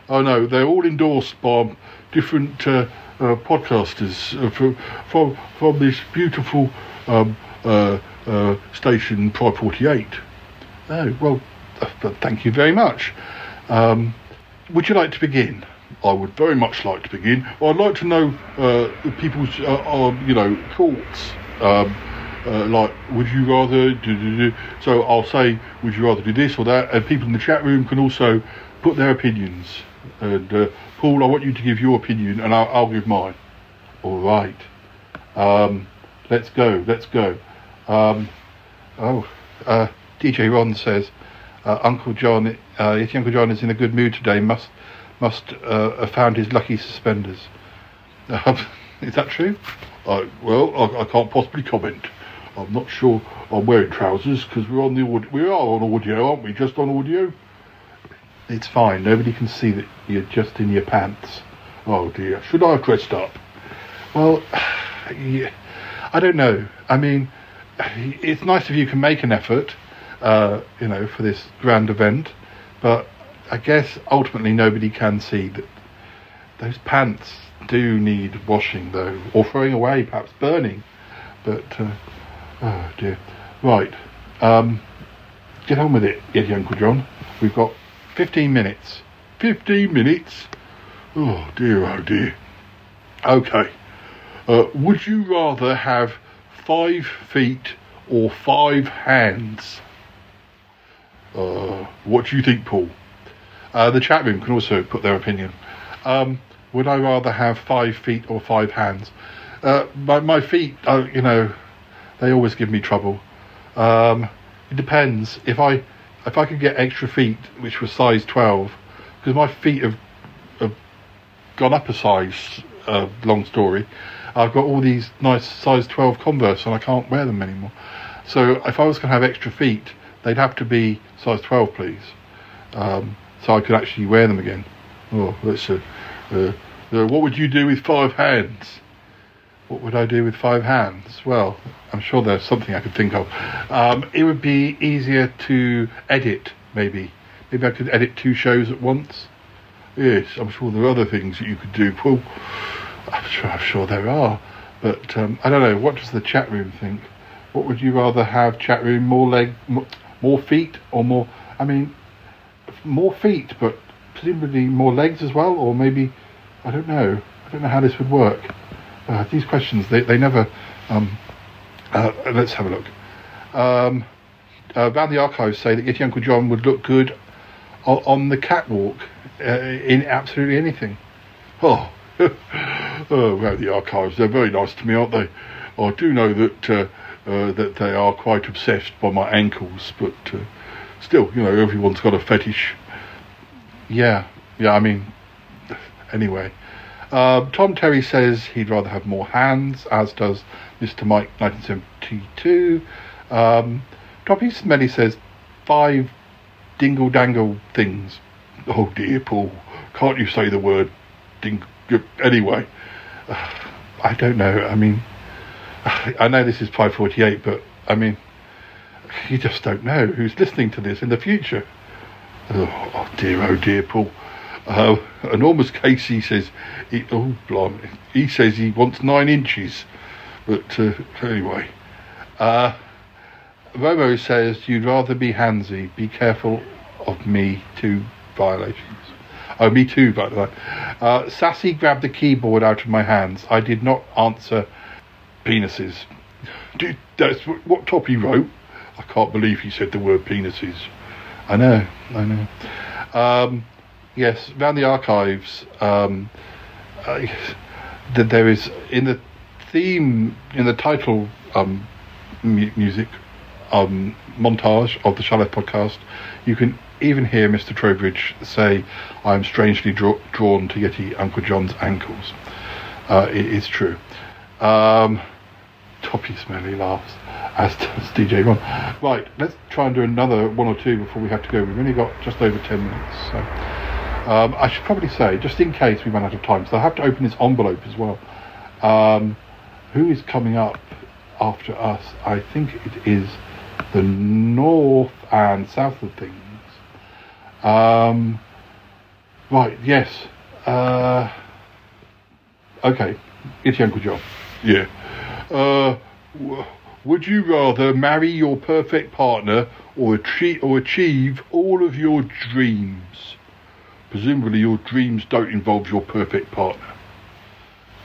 Oh no, they're all endorsed by different uh, uh, podcasters uh, from, from from this beautiful um, uh, uh, station, Pride 48. Oh well, thank you very much. Um, would you like to begin? I would very much like to begin. I'd like to know people's, you know, thoughts. Um, uh, like, would you rather do, do, do? So I'll say, would you rather do this or that? And people in the chat room can also put their opinions. And uh, Paul, I want you to give your opinion, and I'll, I'll give mine. All right. Um, let's go. Let's go. Um, oh, uh, DJ Ron says, uh, Uncle John, uh, if Uncle John is in a good mood today, must must uh, have found his lucky suspenders. Um, is that true? Well, I, I can't possibly comment. I'm not sure I'm wearing trousers because we're on the aud- we are on audio, aren't we? Just on audio. It's fine. Nobody can see that you're just in your pants. Oh dear. Should I have dressed up? Well, yeah, I don't know. I mean, it's nice if you can make an effort, uh, you know, for this grand event, but I guess ultimately nobody can see that those pants do need washing, though, or throwing away, perhaps burning. But uh, oh dear. Right. Um, get on with it, yes, Uncle John. We've got 15 minutes. 15 minutes? Oh dear, oh dear. Okay. Uh, would you rather have five feet or five hands? Uh, what do you think, Paul? Uh, the chat room can also put their opinion. Um, would I rather have five feet or five hands? Uh, my, my feet, uh, you know, they always give me trouble. Um, it depends. If I if I could get extra feet, which was size 12, because my feet have, have gone up a size, uh, long story, I've got all these nice size 12 Converse and I can't wear them anymore. So if I was going to have extra feet, they'd have to be size 12, please. Um, so I could actually wear them again. Oh, let's uh, uh, uh, what would you do with five hands? What would I do with five hands? Well, I'm sure there's something I could think of. Um, it would be easier to edit, maybe. Maybe I could edit two shows at once. Yes, I'm sure there are other things that you could do. Well, I'm sure, I'm sure there are. But um, I don't know. What does the chat room think? What would you rather have? Chat room more leg, more, feet, or more? I mean, more feet, but presumably more legs as well, or maybe I don't know. I don't know how this would work. Uh, these questions, they, they never. Um, uh, let's have a look. Um, uh, Van the Archives say that Yeti Uncle John would look good on, on the catwalk uh, in absolutely anything. Oh, oh, Van the Archives, they're very nice to me, aren't they? I do know that uh, uh, that they are quite obsessed by my ankles, but still, you know, everyone's got a fetish. Yeah, yeah, I mean, anyway. Uh, Tom Terry says he'd rather have more hands, as does Mr. Mike 1972. Um, Smelly says five dingle dangle things. Oh dear, Paul, can't you say the word ding? Anyway, uh, I don't know. I mean, I know this is P48, but I mean, you just don't know who's listening to this in the future. Oh, oh dear, oh dear, Paul. Uh, enormous Casey says, he, oh blimey, he says he wants nine inches. But uh, anyway, uh, Romo says you'd rather be handsy. Be careful of me too violations. Oh, me too, by the way. Uh, Sassy grabbed the keyboard out of my hands. I did not answer penises. Dude, that's what Toppy wrote. I can't believe he said the word penises. I know, I know. Um, yes, around the archives, um, uh, that there is in the theme in the title um, mu- music um, montage of the Shy Life podcast, you can even hear Mr. Trowbridge say, "I am strangely draw- drawn to Yeti Uncle John's ankles." Uh, it is true. Um, Toppy Smelly laughs, as does DJ Ron. Right, let's try and do another one or two before we have to go. We've only got just over ten minutes, so um, I should probably say, just in case we run out of time, so I have to open this envelope as well. Um, who is coming up after us? I think it is the north and south of things. Um, right, yes. Uh, okay, it's Uncle John. Yeah. Uh, w- would you rather marry your perfect partner or achieve, or achieve all of your dreams? Presumably, your dreams don't involve your perfect partner.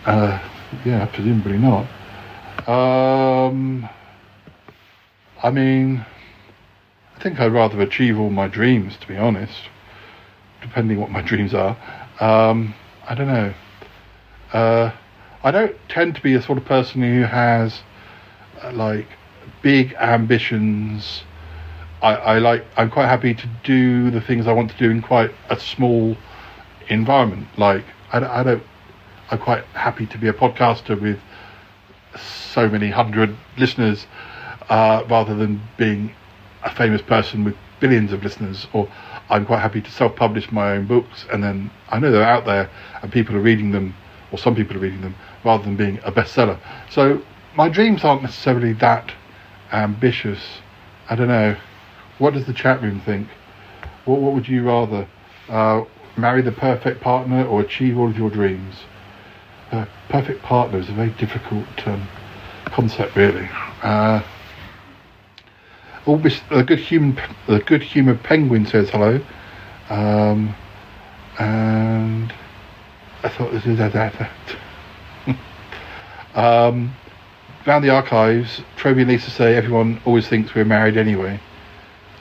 Uh, yeah, presumably not. Um, I mean, I think I'd rather achieve all my dreams, to be honest. Depending what my dreams are. Um, I don't know. Uh, I don't tend to be a sort of person who has uh, like big ambitions. I, I like. I'm quite happy to do the things I want to do in quite a small environment. Like I, I don't. I'm quite happy to be a podcaster with so many hundred listeners, uh, rather than being a famous person with billions of listeners. Or I'm quite happy to self-publish my own books, and then I know they're out there and people are reading them, or some people are reading them, rather than being a bestseller. So my dreams aren't necessarily that ambitious. I don't know. What does the chat room think? What What would you rather? Uh, marry the perfect partner or achieve all of your dreams? Uh, perfect partner is a very difficult um, concept, really. Uh, good human, a good humoured penguin says hello, um, and I thought this is that. that. um, round the archives, Troby and Lisa say everyone always thinks we're married anyway.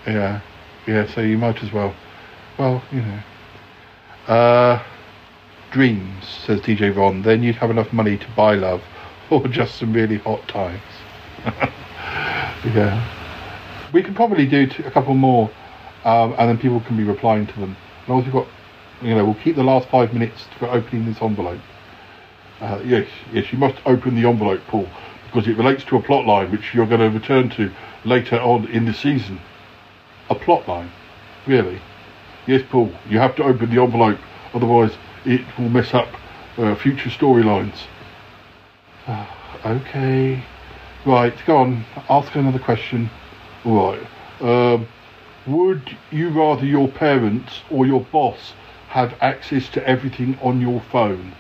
Yeah, yeah. So you might as well. Well, you know. Uh, dreams, says DJ Ron. Then you'd have enough money to buy love, or just some really hot times. yeah. We can probably do t- a couple more, um, and then people can be replying to them. As we've got, you know, we'll keep the last five minutes for opening this envelope. Uh, yes, yes, you must open the envelope, Paul, because it relates to a plot line which you're going to return to later on in the season. A plot line, really? Yes, Paul, you have to open the envelope, otherwise it will mess up uh, future storylines. okay, right, go on, ask another question. Right, um, would you rather your parents or your boss have access to everything on your phone?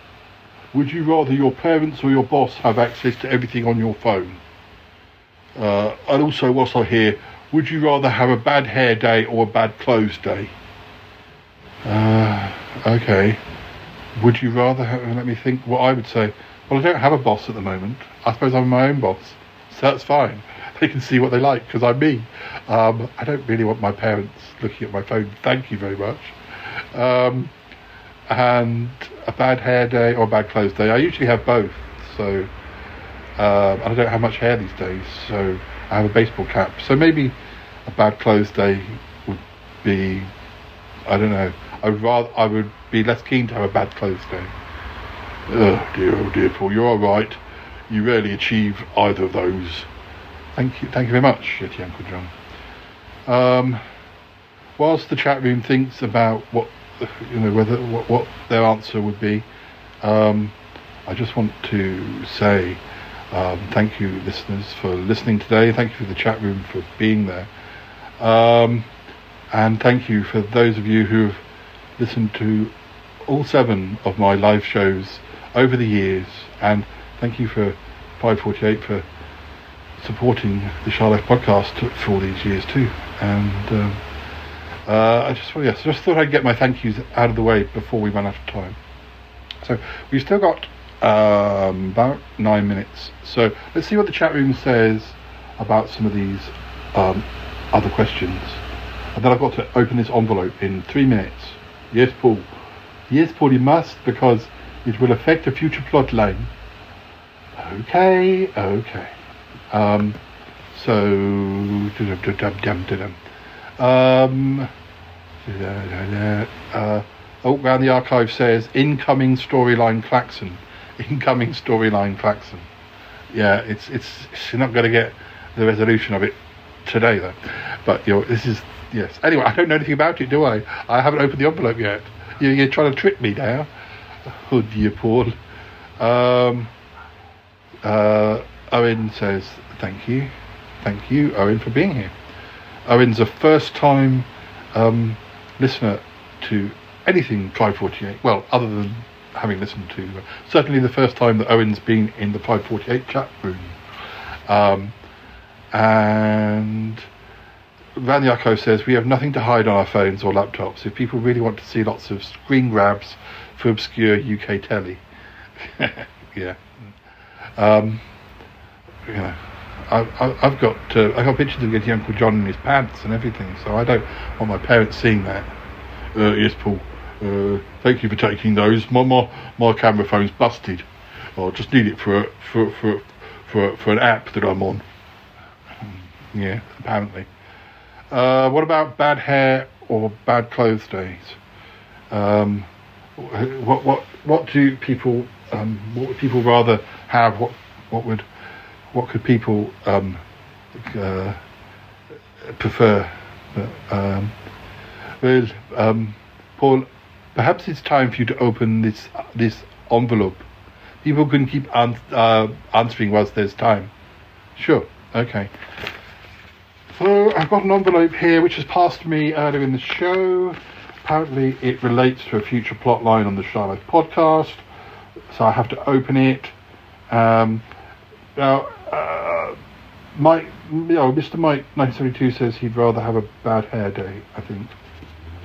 Would you rather your parents or your boss have access to everything on your phone? Uh, and also, whilst I'm here, would you rather have a bad hair day or a bad clothes day? Uh, okay. Would you rather have, let me think what I would say. Well, I don't have a boss at the moment. I suppose I'm my own boss. So that's fine. They can see what they like because I'm me. Um, I don't really want my parents looking at my phone. Thank you very much. Um, and a bad hair day or a bad clothes day. I usually have both. So, and I don't have much hair these days. So I have a baseball cap. So maybe a bad clothes day would be, I don't know. I would rather, I would be less keen to have a bad clothes day. Oh dear, oh dear, Paul, you're all right. You rarely achieve either of those. Thank you, thank you very much, Yeti Uncle John. Um, whilst the chat room thinks about what, you know, whether what, what their answer would be, um, I just want to say um, thank you, listeners, for listening today. Thank you for the chat room for being there, um, and thank you for those of you who have listened to all seven of my live shows over the years, and thank you for P48 for supporting the Shy Life podcast for all these years too. And um, uh, I just, well, yes, just thought I'd get my thank yous out of the way before we run out of time. So we've still got um, about nine minutes. So let's see what the chat room says about some of these um, other questions. And then I've got to open this envelope in three minutes. Yes, Paul. Yes, Paul, you must because it will affect a future plot line. Okay, okay. Um, so, um, Uh, oh, round the archive says incoming storyline Claxon. Incoming storyline Claxon. Yeah, it's it's you're not going to get the resolution of it today though. But you this is yes. Anyway, I don't know anything about it, do I? I haven't opened the envelope yet. You, you're trying to trick me now. Oh dear, Paul. Um, uh, Owen says thank you, thank you, Owen, for being here. Owen's a first-time um, listener to anything P48. Well, other than having listened to uh, certainly the first time that Owen's been in the P48 chat room. Um, and Van Archive says we have nothing to hide on our phones or laptops. If people really want to see lots of screen grabs for obscure UK telly, yeah. Um, you know, I, I've got uh, I got pictures of getting Uncle John in his pants and everything, so I don't want my parents seeing that. Uh, yes, Paul. Uh, thank you for taking those. My my, my camera phone's busted. I just need it for for for for for an app that I'm on. Yeah, apparently. Uh, what about bad hair or bad clothes days? Um, what what what do people um, what would people rather have? What what would what could people um, uh, prefer? Um, well, um, Paul, perhaps it's time for you to open this this envelope. People can keep an- uh, answering whilst there's time. Sure. Okay. So I've got an envelope here which was passed to me earlier in the show. Apparently, it relates to a future plot line on the Shy Life podcast, so I have to open it. Um, now, uh, Mike, you know, Mr. Mike 1972 says he'd rather have a bad hair day. I think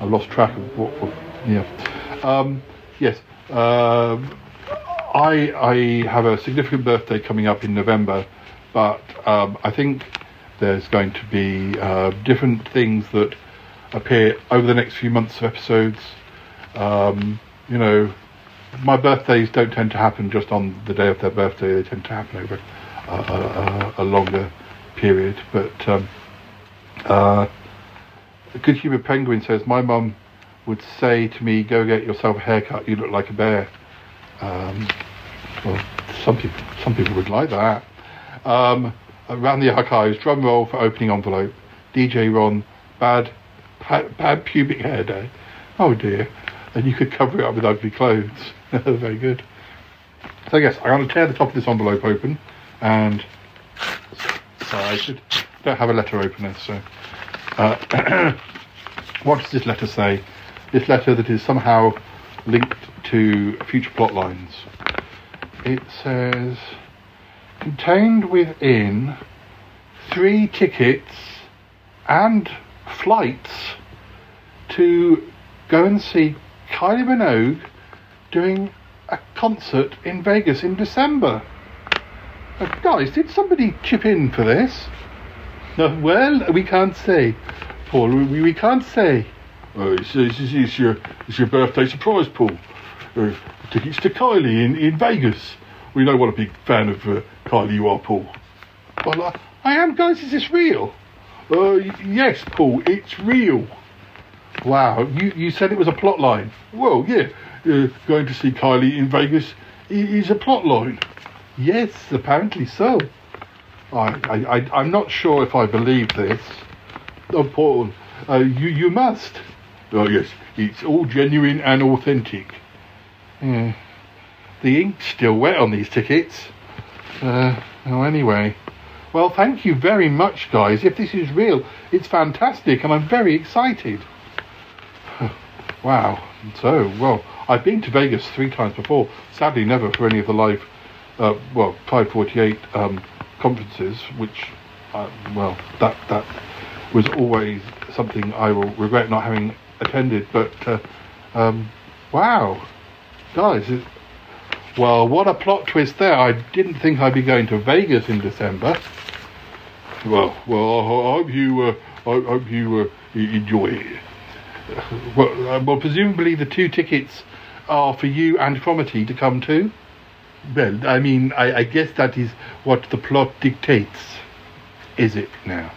I lost track of what. what yeah. Um, yes. Um I I have a significant birthday coming up in November, but um, I think there's going to be uh, different things that appear over the next few months of episodes. Um, you know, my birthdays don't tend to happen just on the day of their birthday. They tend to happen over a, a, a longer period. But um, uh, Good Humour Penguin says, My mum would say to me, Go get yourself a haircut, you look like a bear. Um, well, some people, some people would like that. Um, around the archives, drum roll for opening envelope. DJ Ron, bad, bad, pubic hair day. Oh dear. And you could cover it up with ugly clothes. Very good. So yes, I'm going to tear the top of this envelope open, and sorry, I should don't have a letter opener. So, uh, what does this letter say? This letter that is somehow linked to future plot lines. It says contained within three tickets and flights to go and see Kylie Minogue doing a concert in Vegas in December. Uh, guys, did somebody chip in for this? Well, we can't say, Paul. We, we can't say. Uh, it's, it's, it's, your it's your birthday surprise, Paul. Uh, tickets to Kylie in, in Vegas. We know what a big fan of uh, Kylie you are, Paul. Well, uh, I am, guys. Is this real? Uh, yes, Paul. It's real. Wow, you, you said it was a plot line. Well, yeah, uh, going to see Kylie in Vegas is a plot line. Yes, apparently so. I, I, I, I'm not sure if I believe this. Oh, Paul, uh, you, you must. Oh, yes, it's all genuine and authentic. Yeah. The ink's still wet on these tickets. Uh, well, anyway. Well, thank you very much, guys. If this is real, it's fantastic, and I'm very excited. wow. So, well, I've been to Vegas three times before. Sadly, never for any of the live, uh, well, P48 um, conferences, which, uh, well, that that was always something I will regret not having attended. But, uh, um, wow, guys, it, well, what a plot twist there. I didn't think I'd be going to Vegas in December. Well, well, I hope you, uh, I hope you uh, enjoy it. Well, uh, well, presumably the two tickets are for you and Cromarty to come to. Well, I mean, I, I guess that is what the plot dictates. Is it now?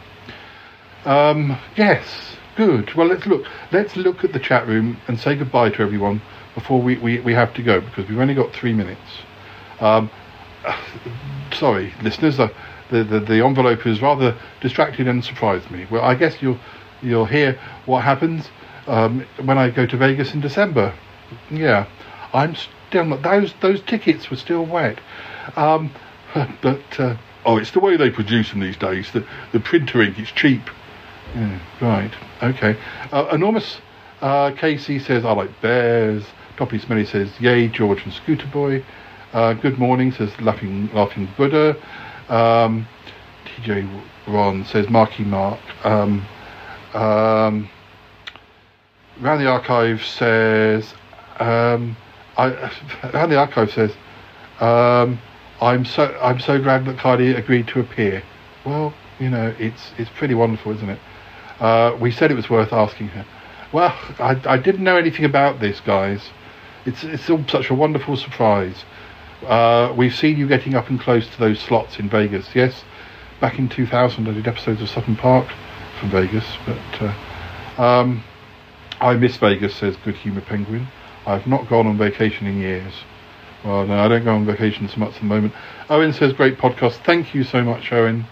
Um, yes. Good. Well, let's look. Let's look at the chat room and say goodbye to everyone before we, we, we have to go because we've only got three minutes. Um, sorry, listeners. The, the the envelope is rather distracted and surprised me. Well, I guess you'll you'll hear what happens um, when I go to Vegas in December. Yeah, I'm still not. Those those tickets were still wet. Um, but uh, oh, it's the way they produce them these days. The the printer ink is cheap. Yeah, right. Okay. Uh, enormous. Uh, Casey says I like bears. Toppy Smelly says yay George and Scooter Boy. Uh, good morning says laughing laughing Buddha. Um, TJ Ron says Marky Mark. Um, um, Round the Archive says, um, I, Round the Archive says, um, I'm so I'm so glad that Kylie agreed to appear. Well, you know, it's it's pretty wonderful, isn't it? Uh, we said it was worth asking her. Well, I, I didn't know anything about this, guys. It's it's all such a wonderful surprise. Uh, we've seen you getting up and close to those slots in Vegas. Yes, back in 2000, I did episodes of Sutton Park from Vegas, but uh, um, I miss Vegas, says Good Humour Penguin. I've not gone on vacation in years. Well, no, I don't go on vacation so much at the moment. Owen says, great podcast. Thank you so much, Owen.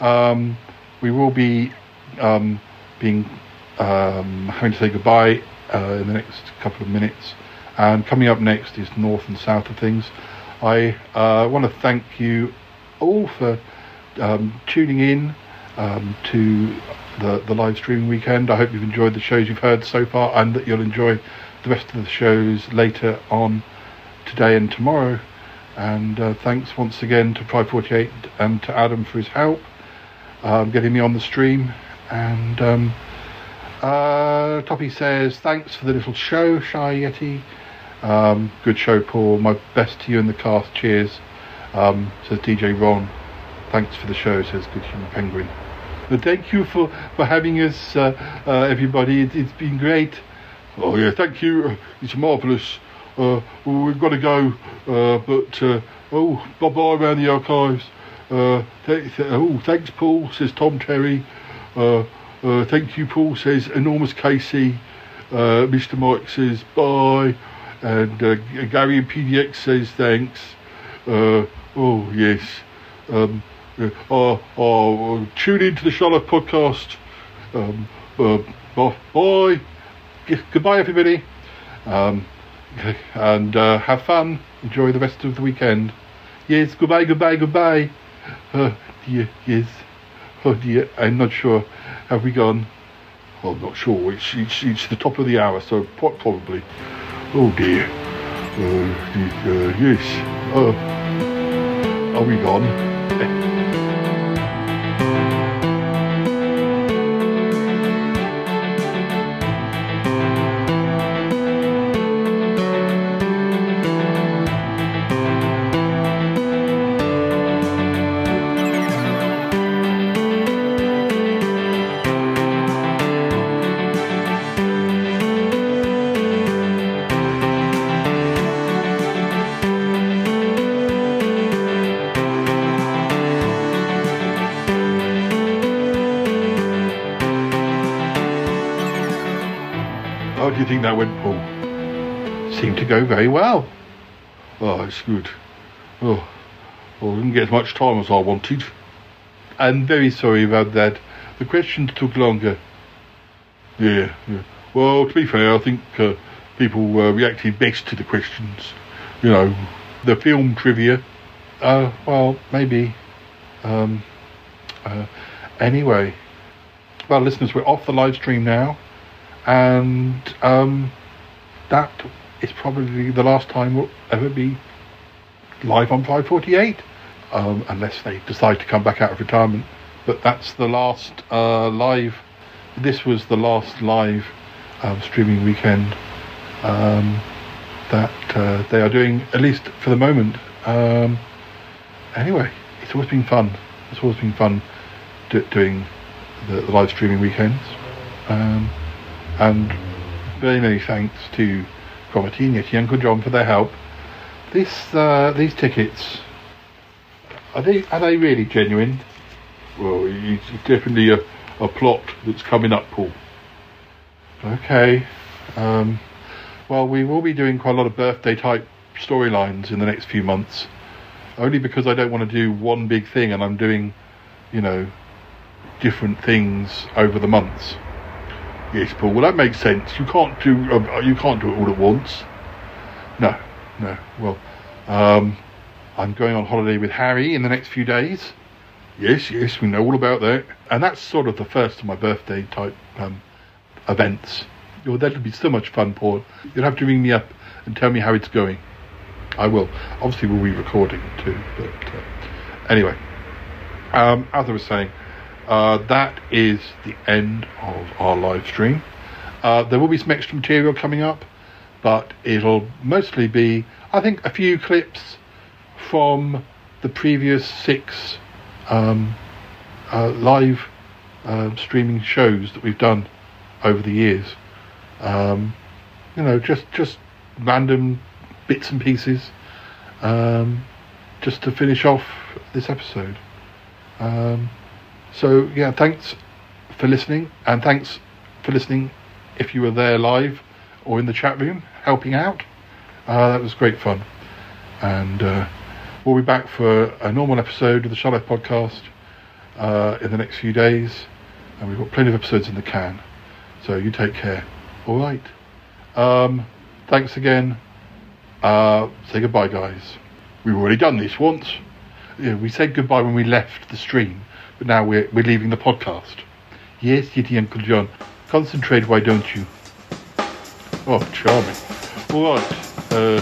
Um, we will be um, being um, having to say goodbye uh, in the next couple of minutes. And coming up next is north and south of things. I uh, want to thank you all for um, tuning in um, to the, the live streaming weekend. I hope you've enjoyed the shows you've heard so far and that you'll enjoy the rest of the shows later on today and tomorrow. And uh, thanks once again to Pride 48 and to Adam for his help um, getting me on the stream. And um, uh, Toppy says, thanks for the little show, Shy Yeti. Um, good show, Paul. My best to you and the cast. Cheers. Um, says DJ Ron. Thanks for the show, says Good Humour Penguin. But thank you for, for having us, uh, uh, everybody. It, has been great. Oh, yeah, thank you. It's marvellous. Uh, we've got to go, uh, but uh, oh, bye bye around the archives. Uh, th- th- oh, thanks, Paul, says Tom Terry. Thank you, Paul, says Enormous Casey. Mr. Mike says bye. And Gary and PDX says thanks. oh, yes. Um, uh, uh, uh, tune into the Charlotte podcast. Um, uh, bye. G- goodbye, everybody. Um, and uh, have fun. Enjoy the rest of the weekend. Yes, goodbye, goodbye, goodbye. Uh, dear, yes. Oh dear, I'm not sure. Have we gone? Well, I'm not sure. It's, it's, it's the top of the hour, so probably. Oh dear. Uh, uh, yes. Uh, are we gone? Go very well. Oh, it's good. Oh, well, I didn't get as much time as I wanted. I'm very sorry about that. The questions took longer. Yeah, yeah. Well, to be fair, I think uh, people uh, reacted best to the questions. You know, the film trivia. Uh, well, maybe. Um, uh, anyway, well, listeners, we're off the live stream now and um, that is probably the last time we'll ever be live on P48, um, unless they decide to come back out of retirement. But that's the last uh, live. This was the last live um, streaming weekend um, that uh, they are doing, at least for the moment. Um, anyway, it's always been fun. It's always been fun do- doing the, the, live streaming weekends. Um, and very many thanks to Cromarty, Yeti, Uncle John for their help. This, uh, these tickets, are they are they really genuine? Well, it's definitely a, a plot that's coming up, Paul. Okay. Um, well, we will be doing quite a lot of birthday type storylines in the next few months. Only because I don't want to do one big thing and I'm doing, you know, different things over the months. Yes, Paul. Well, that makes sense. You can't do um, you can't do it all at once. No, no. Well, um, I'm going on holiday with Harry in the next few days. Yes, yes, we know all about that. And that's sort of the first of my birthday type um, events. Oh, that'll be so much fun, Paul. You'll have to ring me up and tell me how it's going. I will. Obviously, we'll be recording too. But uh, anyway, um, as I was saying, uh, that is the end of our live stream. Uh, there will be some extra material coming up, but it'll mostly be, I think, a few clips from the previous six um, uh, live uh, streaming shows that we've done over the years. Um, you know, just just random bits and pieces, um, just to finish off this episode. Um, so yeah, thanks for listening, and thanks for listening if you were there live or in the chat room helping out. Uh, that was great fun, and uh, we'll be back for a normal episode of the Life podcast uh, in the next few days, and we've got plenty of episodes in the can. So you take care. All right. Um, thanks again. Uh, say goodbye, guys. We've already done this once. Yeah, we said goodbye when we left the stream, but now we're we're leaving the podcast. Yes, Yeti Uncle John. Concentrate, why don't you? Oh, charming. All right. Uh,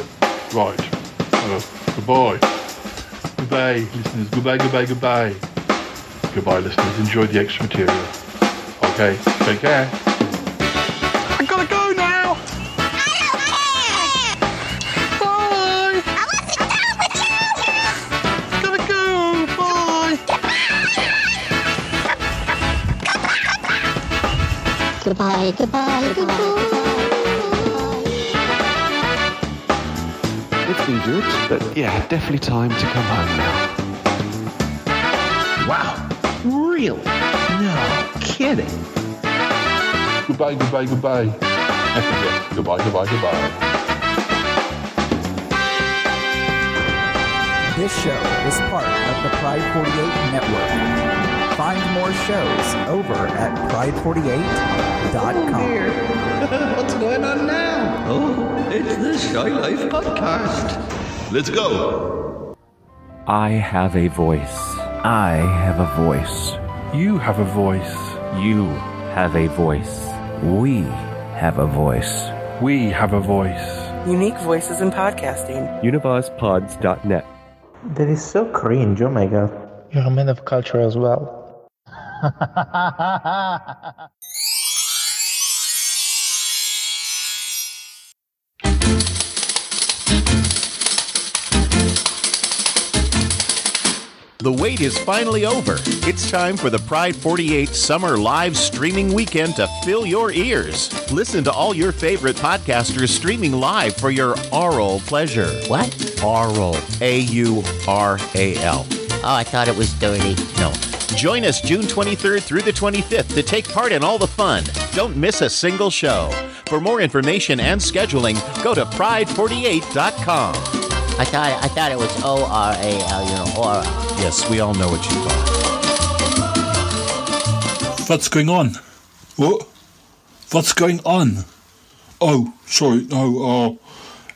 right. Uh, goodbye. Goodbye, listeners. Goodbye, goodbye, goodbye. Goodbye, listeners. Enjoy the extra material. Okay. Take care. Goodbye, goodbye, goodbye. It's been good, but yeah, definitely time to come home now. Wow. Really? No kidding. Goodbye, goodbye, goodbye. goodbye, goodbye, goodbye. This show is part of the Pride 48 network. Find more shows over at pride48.com. What's going on now? Oh, it's the Shy Life Podcast. Let's go. I have a voice. I have a voice. You have a voice. You have a voice. We have a voice. We have a voice. Unique voices in podcasting. UnivazPods.net. That is so cringe, oh my god. You're a man of culture as well. The wait is finally over. It's time for the Pride 48 Summer Live Streaming Weekend to fill your ears. Listen to all your favorite podcasters streaming live for your aural pleasure. What? Aural. A U R A L. Oh, I thought it was dirty. No. Join us June 23rd through the 25th to take part in all the fun. Don't miss a single show. For more information and scheduling, go to pride48.com. I thought I thought it was O R A L, you know, aura. Yes, we all know what you thought. What's going on? What? What's going on? Oh, sorry. No,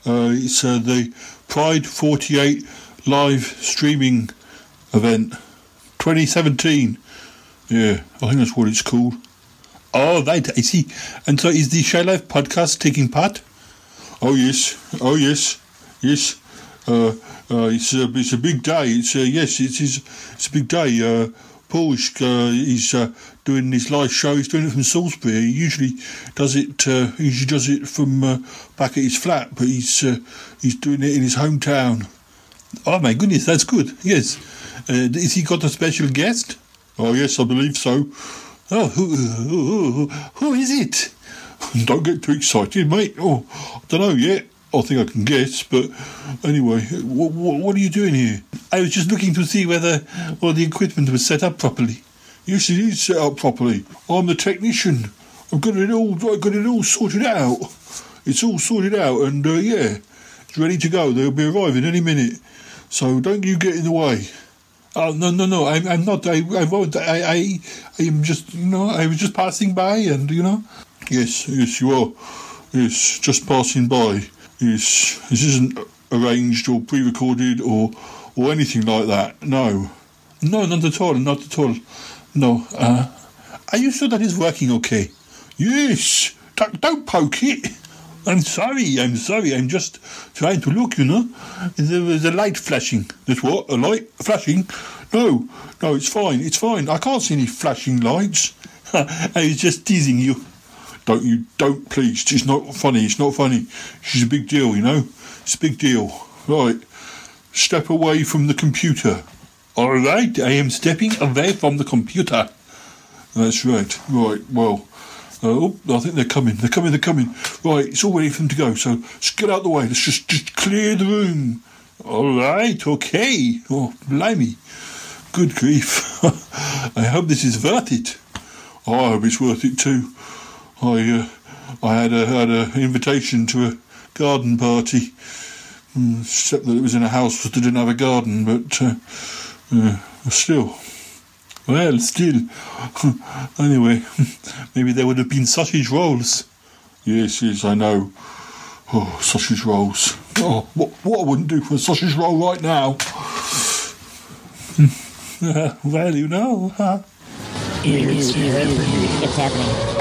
uh, uh, it's uh, the Pride 48 live streaming event 2017. Yeah, I think that's what it's called. Oh, right, I see. And so is the Shy Life podcast taking part? Oh, yes. Oh, yes. Yes. Uh, uh, it's a it's a big day. It's uh, yes, it's it's, it's a big day. Uh, Paul is uh, doing his live show. He's doing it from Salisbury. He usually does it. He usually does it from back at his flat, but he's he's doing it in his hometown. Oh my goodness, that's good. Yes, is he got a special guest? Oh yes, I believe so. Oh, who who, who, who is it? Don't get too excited, mate. Oh, I don't know yet. I think I can guess, but anyway, what, what, what are you doing here? I was just looking to see whether all the equipment was set up properly. Yes, it is set up properly. I'm the technician. I've got it all. I've got it all sorted out. It's all sorted out, and uh, yeah, it's ready to go. They'll be arriving any minute. So don't you get in the way. Oh no no no! I'm, I'm not. I, I won't. I, I I am just you know I was just passing by and you know. Yes yes you are. Yes, just passing by. Yes, this isn't arranged or pre-recorded or or anything like that. No, no, not at all. Not at all. No. Uh, are you sure that is working okay? Yes. Don't, don't poke it. I'm sorry. I'm sorry. I'm just trying to look. You know, there was a light flashing. There's what? A light flashing? No, no. It's fine. It's fine. I can't see any flashing lights. I was just teasing you. Don't you? Don't please. It's not funny. It's not funny. She's a big deal. You know. It's a big deal. Right. Step away from the computer. All right. I am stepping away from the computer. That's right. Right. Well. Uh, oh, I think they're coming. They're coming. They're coming. Right, it's all ready for them to go. So let's get out of the way. Let's just just clear the room. All right. Okay. Oh, blimey. Good grief. I hope this is worth it. I hope it's worth it too. I uh, I had a had an invitation to a garden party, Mm, except that it was in a house that didn't have a garden. But uh, uh, still. Well, still. anyway, maybe there would have been sausage rolls. Yes, yes, I know. Oh, sausage rolls. Oh, what, what I wouldn't do for a sausage roll right now. well, you know. Huh? It's happening. It's happening.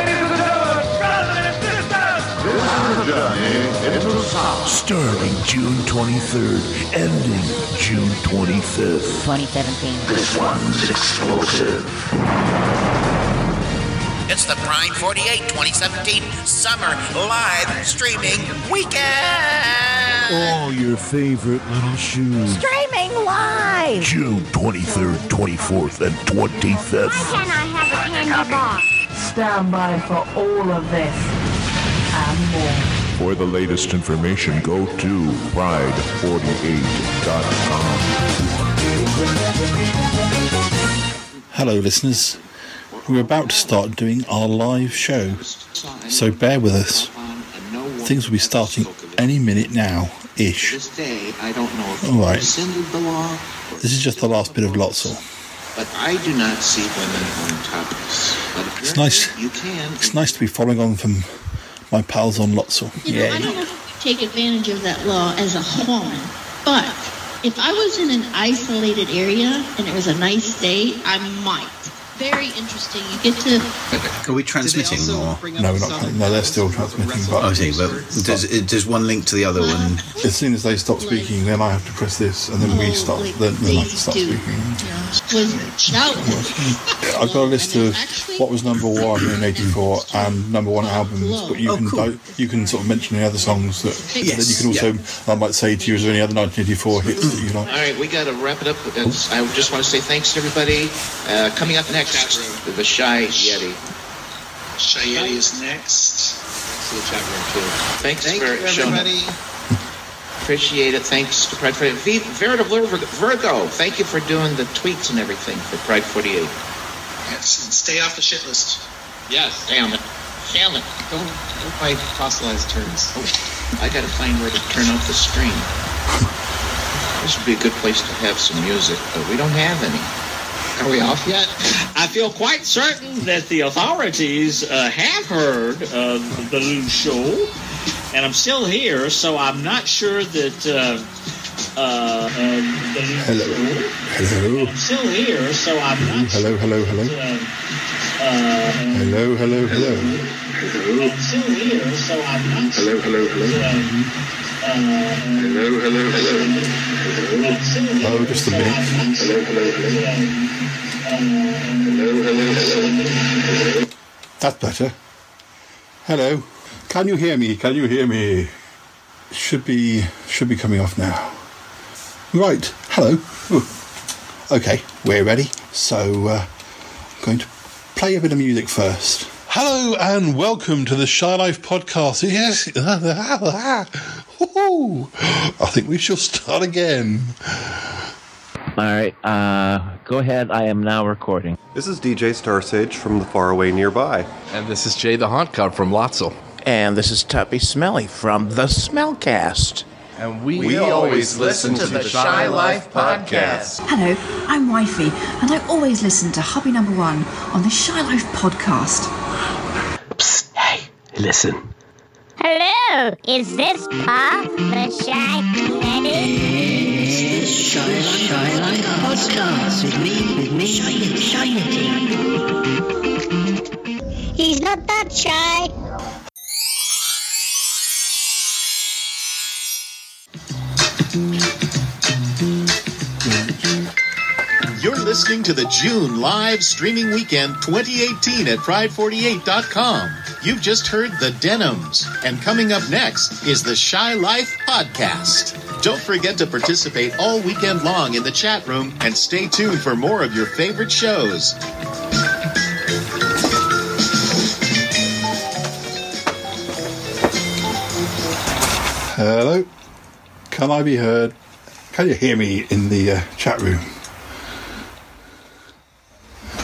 Starting June 23rd, ending June 25th. 2017. This one's explosive. It's the Pride 48 2017 Summer Live Streaming Weekend! All your favorite little shoes. Streaming live! June 23rd, 24th, and 25th. Why can't I have a candy bar? Stand by for all of this and more. For the latest information, go to pride48.com. Hello, listeners. We're about to start doing our live show, so bear with us. Things will be starting any minute now, ish. This day, I don't know if All you right. rescinded the law, This is just the last bit of Lotso. but I do not see women on topless. It's nice. You can. It's nice to be following on from my pals on Lotso. You know, I don't know if you take advantage of that law as a woman, but if I was in an isolated area and it was a nice day, I might. Very interesting. You get to Are we transmitting or? No, we're not. No, they're still transmitting. But I see, but does, it- does one link to the other one? as soon as they stop speaking, then I have to press this, and then we start. Then, then I can start speaking. was shout. I've got a list of what was number one in '84 and number one albums, but you Oh, can cool. do- you can sort of mention any other songs that, Yes, that you can also. I might say to you, is there any other 1984 hits that you like? All right, we got to wrap it up. I just want to say thanks to everybody. Uh, coming up next, the Shy Yeti. Shy Yeti is next. See the chat room too. Thanks Thank for you, showing up. Appreciate it. Thanks to Pride 48. V- Veritable Virgo, thank you for doing the tweets and everything for Pride 48. Yes, and stay off the shit list. Yes. Damn it. Damn it. Don't don't buy fossilized turds. Oh, I got to find where to turn off the stream. This would be a good place to have some music, but we don't have any. Are we off yet? I feel quite certain that the authorities uh, have heard of the new show, and I'm still here, so I'm not sure that uh, uh, uh, the Hello. show. Hello. I'm still here, so I'm not sure. Hello, hello, hello. uh, uh, Hello, hello, hello. I'm still here, so I'm not Hello, hello, hello. Hello, hello, hello. Oh, just a minute. Hello, hello, hello. Hello, hello, hello. That's better. Hello. Can you hear me? Can you hear me? Should be should be coming off now. Right. Hello. Okay, we're ready. So uh, I'm going to play a bit of music first. Hello and welcome to the Shy Life podcast. Yes. I think we shall start again. All right, uh, go ahead. I am now recording. This is DJ Starsage from the faraway nearby. And this is Jay the Haunt Cub from Lotzel. And this is Toppy Smelly from the Smellcast. And we, We always listen to the Shy Life podcast. Hello, I'm Wifey, and I always listen to Hubby Number One on the Shy Life podcast. Hey, listen. Hello, is this Paul, the shy lady? It's the Shy Shy Life podcast with me, with me, Shiny, He's not that shy. You're listening to the June live streaming weekend 2018 at Pride48.com. You've just heard the Denims, and coming up next is the Shy Life podcast. Don't forget to participate all weekend long in the chat room and stay tuned for more of your favorite shows. Hello. Can I be heard? Can you hear me in the uh, chat room?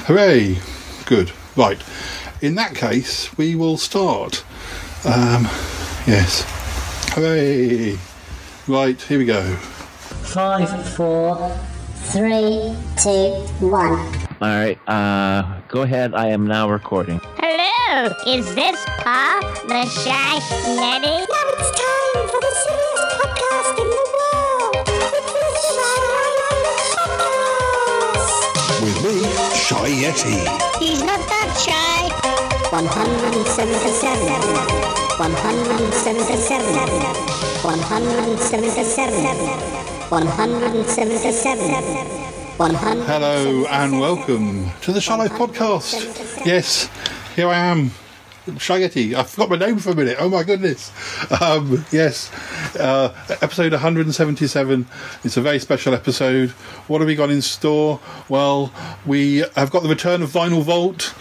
Hooray! Good. Right. In that case, we will start. Um, yes. Hooray! Right, here we go. Five, four, three, two, one. All right, uh, go ahead. I am now recording. Hello, is this Paul, the shy lady? Now it's time for the silliest podcast in the world. It's the Shy With me, Shy Yeti. He's not that shy. 177. 177. 177. 177. 100. Hello and welcome to the Life podcast. Yes, here I am, Shaggy. I forgot my name for a minute. Oh my goodness. Um, yes, uh, episode 177. It's a very special episode. What have we got in store? Well, we have got the return of Vinyl Vault.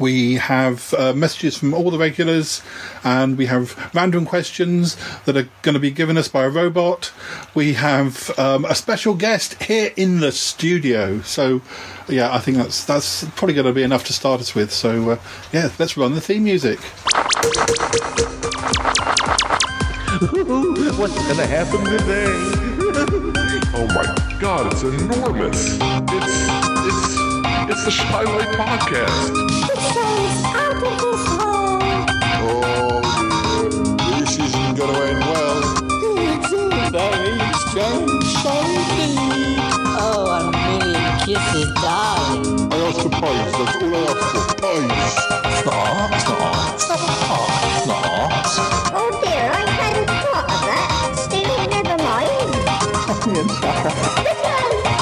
We have uh, messages from all the regulars, and we have random questions that are going to be given us by a robot. We have um, a special guest here in the studio. So, yeah, I think that's that's probably going to be enough to start us with. So, uh, yeah, let's run the theme music. What's gonna happen today? Oh my god, it's enormous. It's it's it's the Shy Life podcast. Oh. Oh. Oh.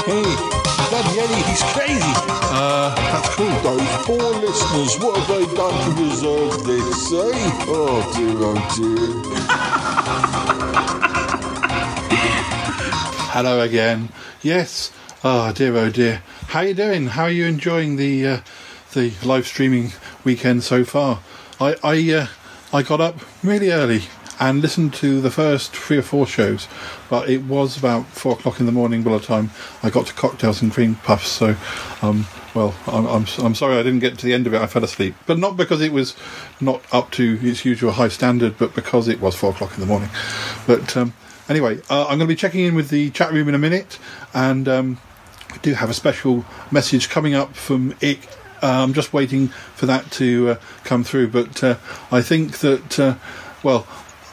Hey, that Yeti, he's crazy. Uh, Those poor listeners, what have they done to deserve this, eh? Oh dear, oh dear. Hello again. Yes. Oh dear, oh dear. How are you doing? How are you enjoying the uh, the live streaming weekend so far? I I uh, I got up really early and listened to the first three or four shows, but it was about four o'clock in the morning by the time I got to cocktails and cream puffs. So, um, well, I'm, I'm I'm sorry I didn't get to the end of it. I fell asleep, but not because it was not up to its usual high standard, but because it was four o'clock in the morning. But um, anyway, uh, I'm going to be checking in with the chat room in a minute, and um, we do have a special message coming up from Ick. Uh, I'm just waiting for that to uh, come through, but uh, I think that, uh, well,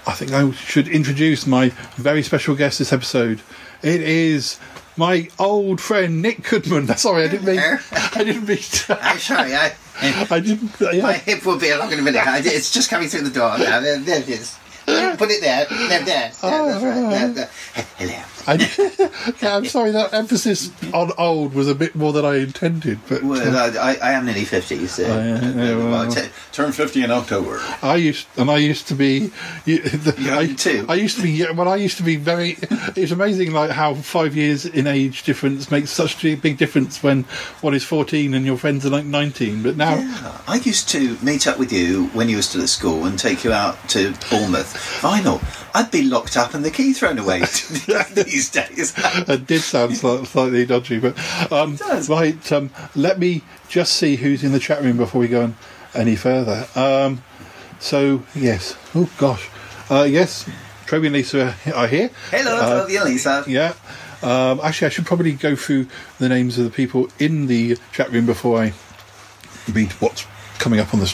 I think I should introduce my very special guest this episode. It is my old friend Nick Goodman. Sorry, I didn't mean. I didn't mean. To, I'm sorry, I, I didn't. Yeah. my hip will be along in a minute. I- It's just coming through the door now. There, there it is. Put it there. There, there. there that's right. There, there. Hello. I, yeah, I'm sorry. That emphasis on old was a bit more than I intended, but Well, uh, I, I am nearly 50, so. Oh, yeah, yeah, uh, well, t- turn 50 in October. I used and I used to be. You, the, I, too. I used to be. yeah, Well, I used to be very. It's amazing, like how five years in age difference makes such a big difference when one is fourteen and your friends are like nineteen. But now, I used to meet up with you when you were still at school and take you out to Bournemouth. Vinyl. I'd be locked up and the key thrown away these days. it did sound slightly dodgy, but um, right. Um, let me just see who's in the chat room before we go on any further. Um, so yes, oh gosh, uh, yes, Toby and Lisa are here. Hello, Uh, Toby and Lisa. Yeah. Um, actually, I should probably go through the names of the people in the chat room before I read what's coming up on the,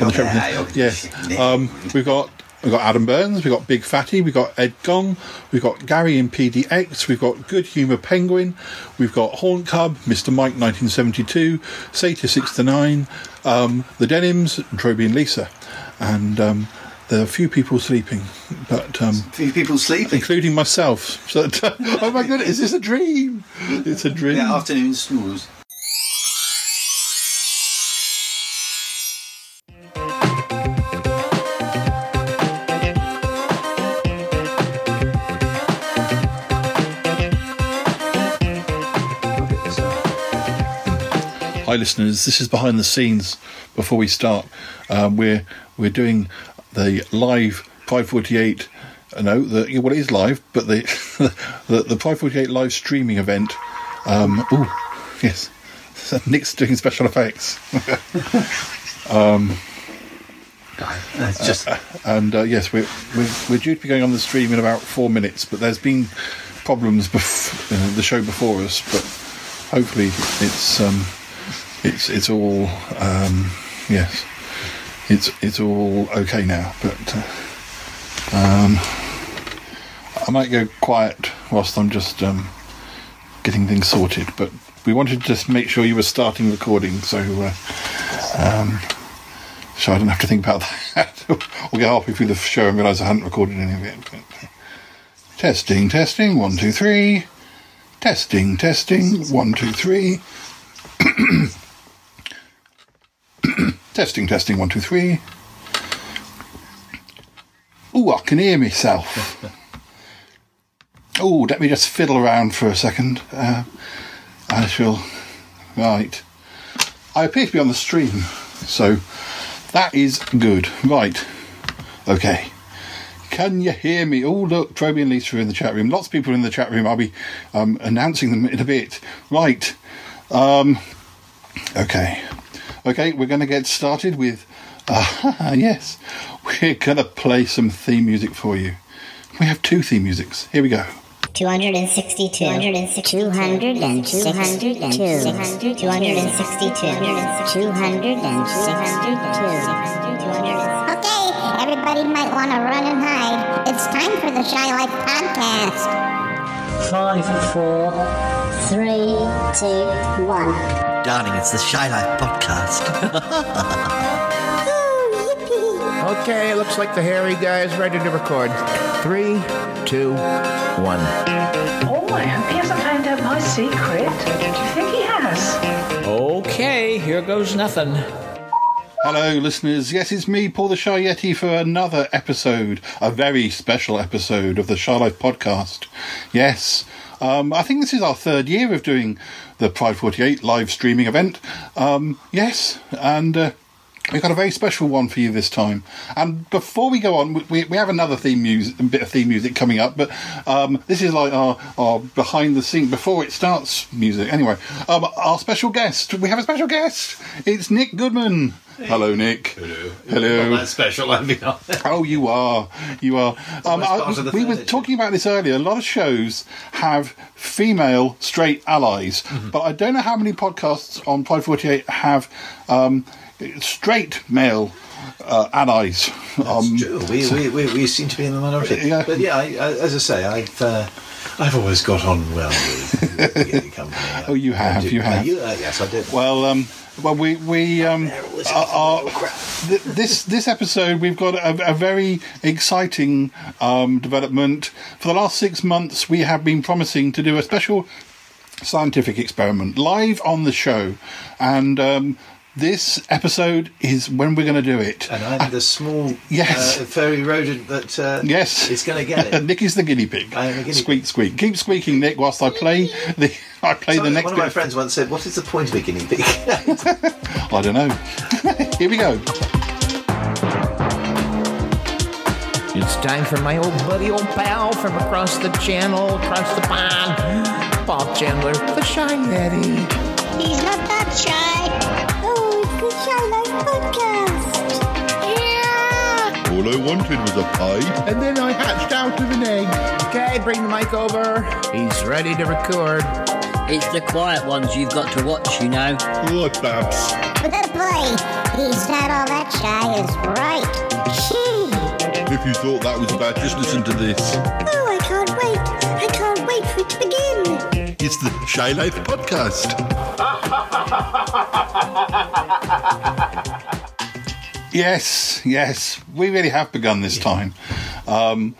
on the chat room. Yes. Um, we've got we've got Adam Burns, we've got Big Fatty, we've got Ed Gong, we've got Gary in PDX, we've got Good Humour Penguin, we've got Horn Cub, Mr. Mike 1972, Sata 69, um, the Denims, Troby and Lisa, and um, there are a few people sleeping, but um, few people sleeping, including myself. So, oh my goodness, is this a dream? It's a dream. Yeah, afternoon snooze. Hi, listeners. This is behind the scenes. Before we start, um, we're we're doing the live Pride Forty Eight. No, the well, it is live, but the the, the Pride Forty Eight live streaming event. Um, oh, yes, Nick's doing special effects. um, It's just uh, and uh, yes, we're, we're we're due to be going on the stream in about four minutes, but there's been problems bef- uh, the show before us, but hopefully it's um, it's it's all um, yes, it's it's all okay now. But uh, um, I might go quiet whilst I'm just um, getting things sorted. But we wanted to just make sure you were starting recording, so. Uh, um, so I don't have to think about that. or get halfway through the show and realise I hadn't recorded any of it. But, uh, testing, testing, one, two, three. Testing, testing, one, two, three. testing, testing, one, two, three. Ooh, I can hear myself. Oh, let me just fiddle around for a second. Uh, I shall. Right. I appear to be on the stream, so that is good. Right. Okay. Can you hear me? Oh, look, Troby and Lisa are in the chat room. Lots of people in the chat room. I'll be um, announcing them in a bit. Right. Um, okay. Okay, we're going to get started with. Uh, yes, we're going to play some theme music for you. We have two theme musics. Here we go. 262. 262. 262. 262. 262. Okay, everybody might want to run and hide. It's time for the Shy Life podcast. Five, four, Three, two, one. Darling, it's the Shy Life podcast. Okay, looks like the hairy guy is ready to record. Three, two, one. Oh, I hope he hasn't found out my secret. Do you think he has? Okay, here goes nothing. Hello, listeners. Yes, it's me, Paul the Shy Yeti, for another episode, a very special episode of the Shy Life podcast. Yes, um, I think this is our third year of doing the Pride 48 live streaming event. Um, yes, and uh, we've got a very special one for you this time. And before we go on, we, we have another theme music, bit of theme music coming up, but um, this is like our, our behind the scene before it starts music. Anyway, um, our special guest, we have a special guest. It's Nick Goodman. Hello, Nick. Hello. Hello. Not that special, I mean. Oh, you are. You are. Um, almost I- part of the we were talking about this earlier. A lot of shows have female straight allies, Mm-hmm. but I don't know how many podcasts on Pride 48 have um, straight male uh, allies. Um, True. We, we, we, we seem to be in the minority. Yeah. But yeah, I, I, as I say, I've uh, I've always got on well with, with the company. Oh, you have, you have. Uh, you, uh, yes, I did. Well, um, well, we we um, are, are, th- this this episode we've got a, a very exciting um, development. For the last six months, we have been promising to do a special scientific experiment live on the show, and um, this episode is when we're going to do it. And I'm the small Yes. uh, furry rodent that uh, Yes, is going to get it. Nick is the guinea pig. I am the guinea squeak, squeak. Keep squeaking, Nick, whilst I play the I play So the next one of bit. my friends once said, "What is the point of a guinea pig?" I don't know. Here we go. It's It's time for my old buddy, old pal from across the channel, across the pond, Paul Chandler, the Shy Yeti. He's not that shy. Podcast. Yeah! All I wanted was a pie. And then I hatched out of an egg. Okay, bring the mic over. He's ready to record. It's the quiet ones you've got to watch, you know. What, Babs? But that boy, he's not all that shy is right. Gee. If you thought that was bad, just listen to this. Oh, I can't wait. I can't wait for it to begin. It's the Shy Life Podcast. Yes, yes, we really have begun this time. Um,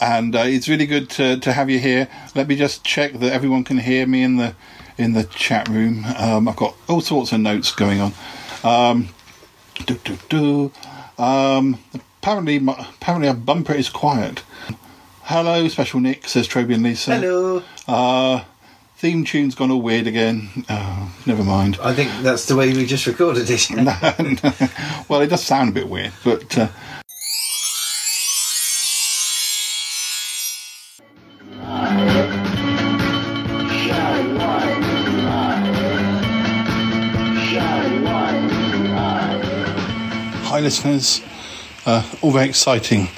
and uh, it's really good to, to have you here. Let me just check that everyone can hear me in the in the chat room. Um, I've got all sorts of notes going on. Um, do, do, do. Um, apparently, my, apparently, our bumper is quiet. Hello, special Nick says Troby and Lisa. Hello. Uh, theme tune's gone all weird again. Oh, never mind. I think that's the way we just recorded it. well, it does sound a bit weird, but uh, hi, listeners. Uh, all very exciting.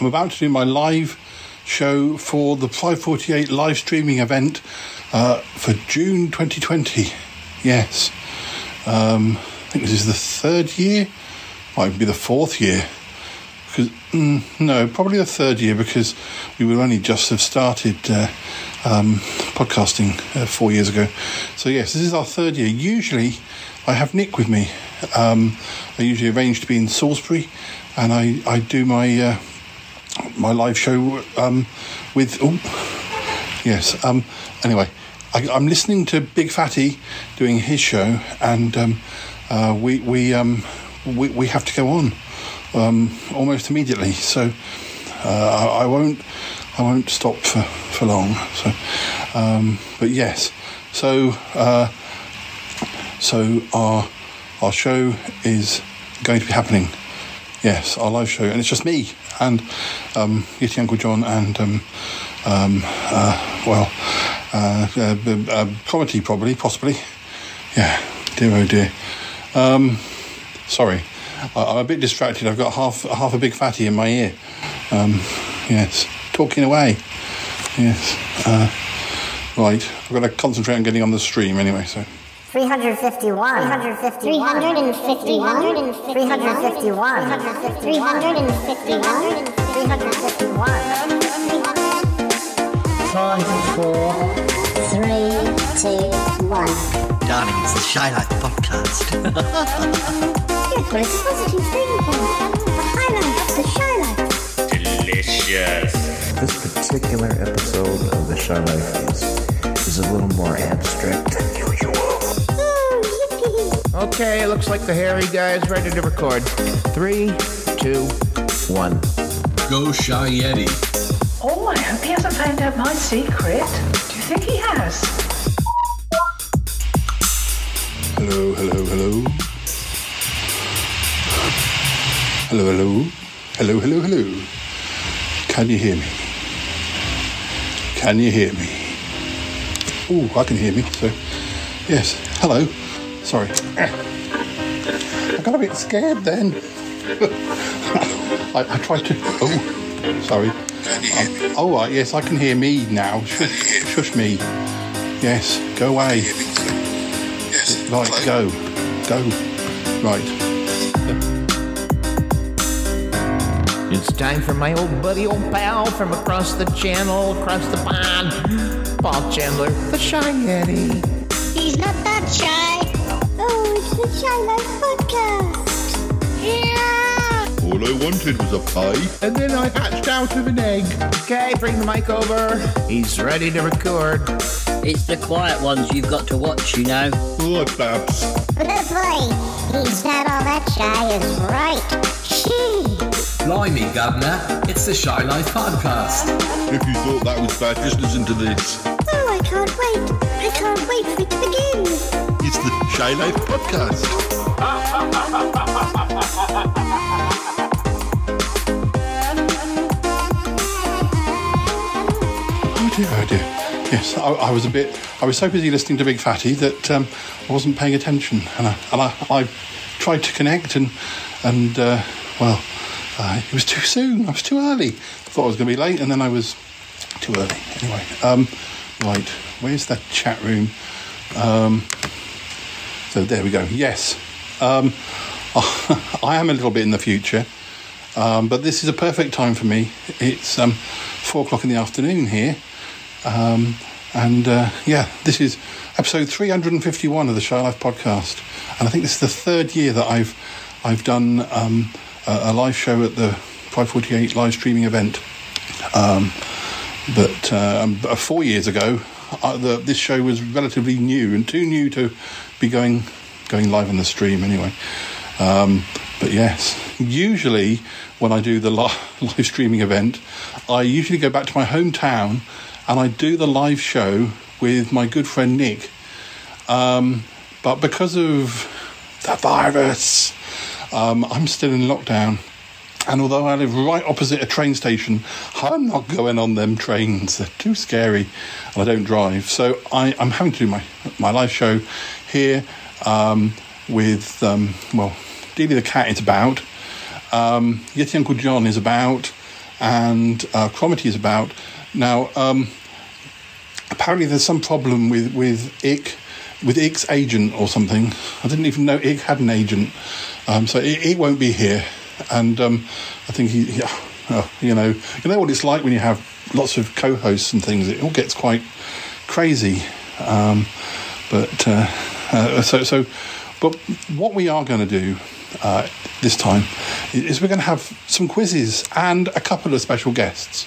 I'm about to do my live show for the P48 live streaming event uh, for June 2020. Yes. Um, I think this is the third year, might be the fourth year. Because mm, no, probably the third year because we would only just have started uh, um, podcasting uh, four years ago. So yes, this is our third year. Usually, I have Nick with me. Um, I usually arrange to be in Salisbury, and I I do my uh, my live show um, with. Oh, yes. Um, anyway, I, I'm listening to Big Fatty doing his show, and um, uh, we we, um, we we have to go on um, almost immediately. So uh, I, I won't I won't stop for, for long. So, um, but yes. So uh, so our our show is going to be happening. Yes, our live show, and it's just me and um, Yeti Uncle John and um, uh, well, uh, uh, uh, comedy probably, possibly. Yeah, dear oh dear. Um, sorry, I, I'm a bit distracted. I've got half half a big fatty in my ear. Um, yes, talking away. Yes. Uh, right, I've got to concentrate on getting on the stream anyway. So. 351. 351. 351. 351. 351. 351. Five, four, three, two, one. Darling, it's the Shy Life Podcast. Good, but it's a positive thing, Paul. The highlight of the shy life. Delicious. This particular episode of The Shy Life is, is a little more abstract than usual. Oh, okay, it looks like the hairy guy is ready to record. Three, two, one. Go Shy Yeti. Oh, I hope he hasn't found out my secret. Do you think he has? Hello, hello, hello. Hello, hello. Hello, hello, hello. Can you hear me? Can you hear me? Oh, I can hear me. So, yes. Hello. Sorry. I got a bit scared then. I, I tried to. Oh, sorry. Um, oh, right, yes, I can hear me now. Shush, shush me. Yes, go away. Yes. Right, go. Go. Right. It's time for my old buddy, old pal from across the channel, across the pond, Paul Chandler, the Shy Yeti. He's not that shy. Oh, it's the Shy Life Podcast. Yeah! All I wanted was a pie. And then I hatched out of an egg. Okay, bring the mic over. He's ready to record. It's the quiet ones you've got to watch, you know. What, Babs? But that boy, he's not all that shy is right. Gee. Blimey, Governor. It's the Shy Life Podcast. If you thought that was bad, just listen to this. Oh, I can't wait. I can't wait for it to begin. It's the Shy Life Podcast. dear, oh dear. Yes, I, I was a bit. I was so busy listening to Big Fatty that um, I wasn't paying attention, and I, and I, I tried to connect, and and uh, well, uh, it was too soon. I was too early. I thought I was going to be late, and then I was too early. Anyway, um, right. Where's that chat room? Um, so there we go. Yes, um, I am a little bit in the future, um, but this is a perfect time for me. It's um, four o'clock in the afternoon here, um, and uh, yeah, this is episode 351 of the Shy Life podcast, and I think this is the third year that I've I've done um, a, a live show at the P48 live streaming event. Um, but um, four years ago, uh, the, this show was relatively new and too new to be going going live on the stream anyway. Um, but yes, usually when I do the live streaming event, I usually go back to my hometown and I do the live show with my good friend Nick. Um, but because of the virus, um, I'm still in lockdown. And although I live right opposite a train station, I'm not going on them trains. They're too scary, and I don't drive. So I, am having to do my my live show here um, with um, well, Dealey the cat is about, um, Yeti Uncle John is about, and uh, is about. Now, um, apparently, there's some problem with with Ick, with Ick's agent or something. I didn't even know Ick had an agent, um, so it won't be here and um, I think he, oh, you know, you know what it's like when you have lots of co-hosts and things. It all gets quite crazy. Um, but uh, uh, so so, but what we are going to do uh, this time is we're going to have some quizzes and a couple of special guests.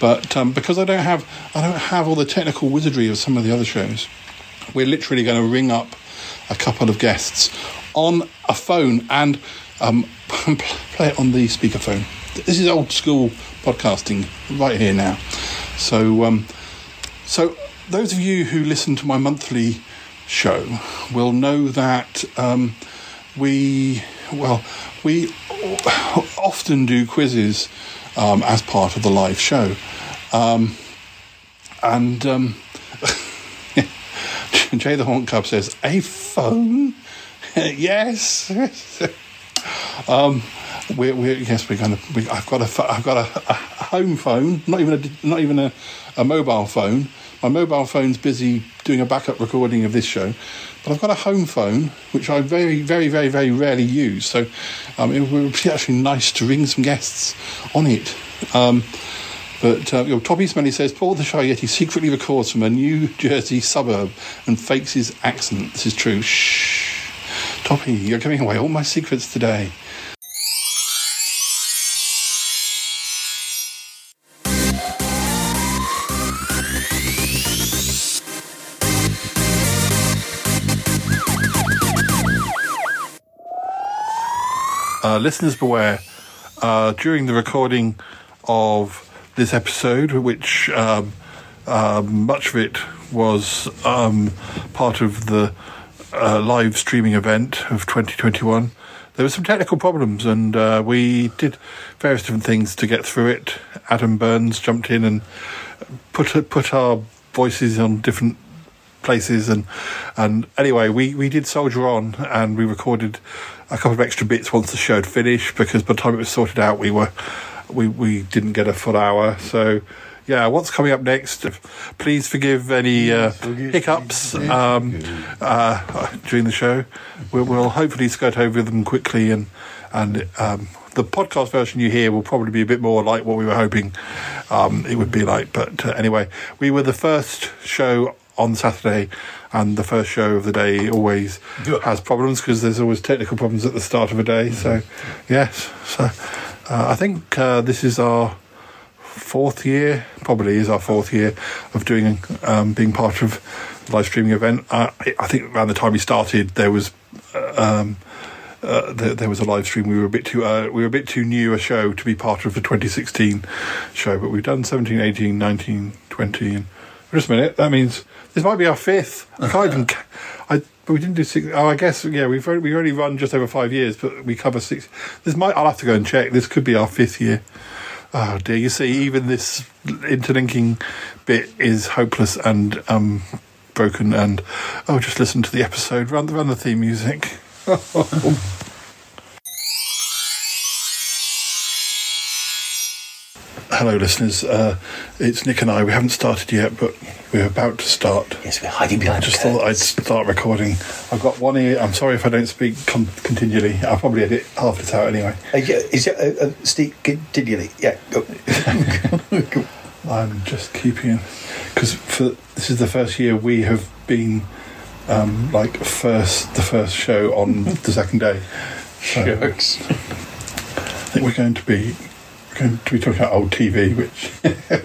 But um, because I don't have I don't have all the technical wizardry of some of the other shows, we're literally going to ring up a couple of guests on a phone and um, play it on the speakerphone. This is old school podcasting right here now. So, um, so those of you who listen to my monthly show will know that um, we, well, we often do quizzes um, as part of the live show, um, and um, Jay the Haunt Cub says a phone. yes. Um, we're, we're, yes, we're going to. We, I've got a. I've got a, a, home phone, not even a, not even a, a mobile phone. My mobile phone's busy doing a backup recording of this show, but I've got a home phone which I very, very, very, very rarely use. So um, it would be actually nice to ring some guests on it. Um, but uh, you know, Toppy Smelly says Paul the Shy Yeti secretly records from a New Jersey suburb and fakes his accent. This is true. Shh, Toppy, you're giving away all my secrets today. Listeners beware, uh, during the recording of this episode, which um, uh, much of it was um, part of the uh, live streaming event of 2021, there were some technical problems, and uh, we did various different things to get through it. Adam Burns jumped in and put put our voices on different places. And and anyway we we did soldier on and we recorded a couple of extra bits once the show had finished because by the time it was sorted out we were we we didn't get a full hour. So yeah what's coming up next? Please forgive any uh, hiccups um, uh, during the show. We'll, we'll hopefully skirt over them quickly and and um, the podcast version you hear will probably be a bit more like what we were hoping um, it would be like. But uh, anyway, we were the first show on Saturday, and the first show of the day always has problems because there's always technical problems at the start of a day. So, yes, so uh, I think uh, this is our fourth year, probably is our fourth year of doing um, being part of the live streaming event. Uh, I think around the time we started, there was. Um, uh, there, there, was a live stream. We were a bit too uh, we were a bit too new a show to be part of the 2016 show, but we've done 17, 18, 19, 20, and just a minute. That means this might be our fifth. I can't even. I we didn't do six. Oh, I guess yeah. We've only, we've only run just over five years, but we cover six. This might. I'll have to go and check. This could be our fifth year. Oh dear, you see, even this interlinking bit is hopeless and um, broken. And oh, just listen to the episode. Run, the run the theme music. Hello, listeners. Uh, it's Nick and I. We haven't started yet, but we're about to start. Yes, we're hiding behind I just thought I'd start recording. I've got one ear. I'm sorry if I don't speak con- continually. I'll probably edit half this out anyway. Uh, yeah, is it uh, uh, Steve continually? Yeah. Go. I'm just keeping because for this is the first year we have been um, like first the first show on the second day. So Shucks. I think we're going to be going to be talking about old TV, which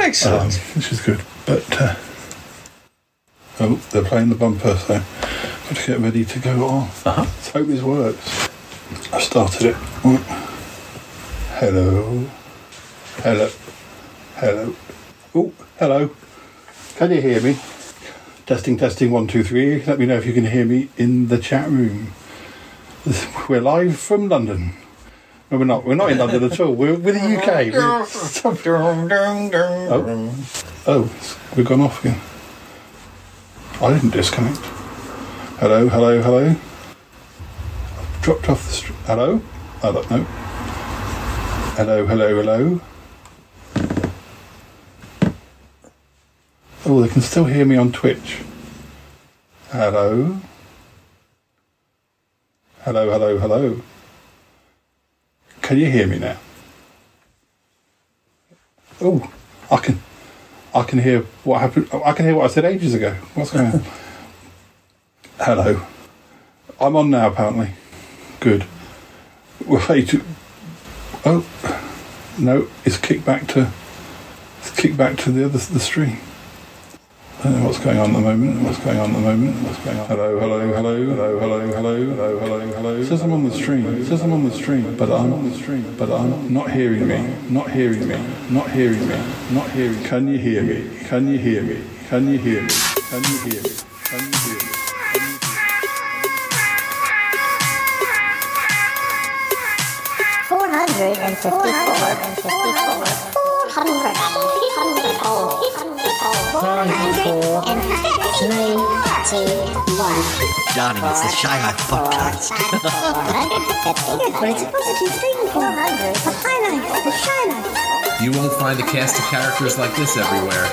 Excellent. um, which is good. But uh, oh, they're playing the bumper, so I've got to get ready to go on. Uh-huh. Let's hope this works. I've started it. Right. Hello, hello, hello. Oh, hello. Can you hear me? Testing, testing, one, two, three. Let me know if you can hear me in the chat room. We're live from London. No, we're not. We're not in London at all. We're with the UK. We're- oh, oh, we've gone off again. I didn't disconnect. Hello, hello, hello. I've dropped off the street. Hello? I don't know. Hello, hello, hello. Oh, they can still hear me on Twitch. Hello. Hello, hello, hello. Can you hear me now? Oh, I can. I can hear what happened. I can hear what I said ages ago. What's going on? hello. I'm on now. Apparently. Good. We're To Oh, no. It's kicked back to. It's kicked back to the other the stream. I don't know what's going on at the moment. What's going on at the moment? What's going on? Hello, hello, hello, hello, hello, hello, hello, hello, hello. It says I'm on the stream. It says I'm on the stream, but I'm on the stream, but I'm not hearing me. Not hearing me. Not hearing me. Not hearing. Can you hear me? Can you hear me? Can you hear me? Can you hear me? Can you hear me? Four hundred and fifty-four. Four hundred and fifty-four. Four hundred and three, two, one. Darling, it's the Shy Life podcast. But it's a positive thing. Four hundred. The highlight. The shy life. You won't find a cast of characters like this everywhere.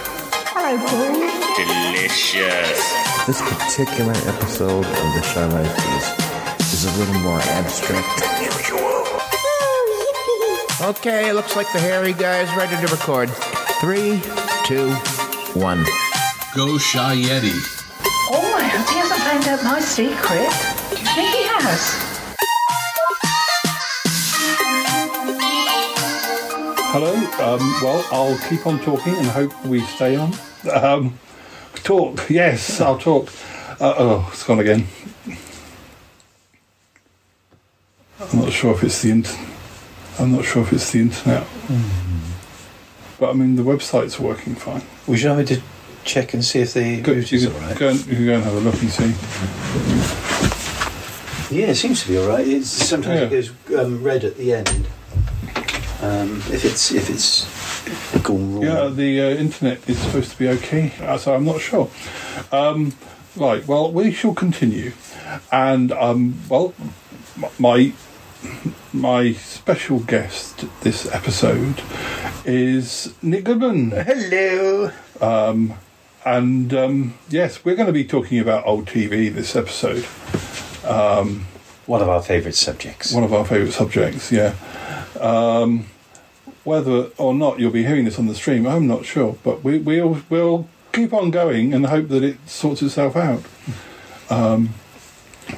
Hello, Paul. Delicious. This particular episode of the Shy Life is, is a little more abstract than usual. Okay, looks like the hairy guy's ready to record. Three, two, one. Go Shy Yeti. Oh, I hope he hasn't found out my secret. Do you think he has? Hello. Um, well, I'll keep on talking and hope we stay on. Um, talk. Yes, I'll talk. Uh, oh, it's gone again. I'm not sure if it's the int- I'm not sure if it's the internet. But I mean, the website's working fine. Would you like me to check and see if the Go, router's you, all right? go and, you can go and have a look and see. Yeah, it seems to be all right. It's sometimes Yeah. it goes um, red at the end. Um, if it's if it's gone wrong. Yeah, the uh, internet is supposed to be okay, uh, so I'm not sure. Um, right, well, we shall continue. And, um, well, m- my my special guest this episode is Nick Goodman. Hello. Um, and um, yes, we're going to be talking about old TV this episode. Um, one of our favourite subjects. One of our favourite subjects, yeah. Um, whether or not you'll be hearing this on the stream, I'm not sure, but we, we'll we'll keep on going and hope that it sorts itself out. Um,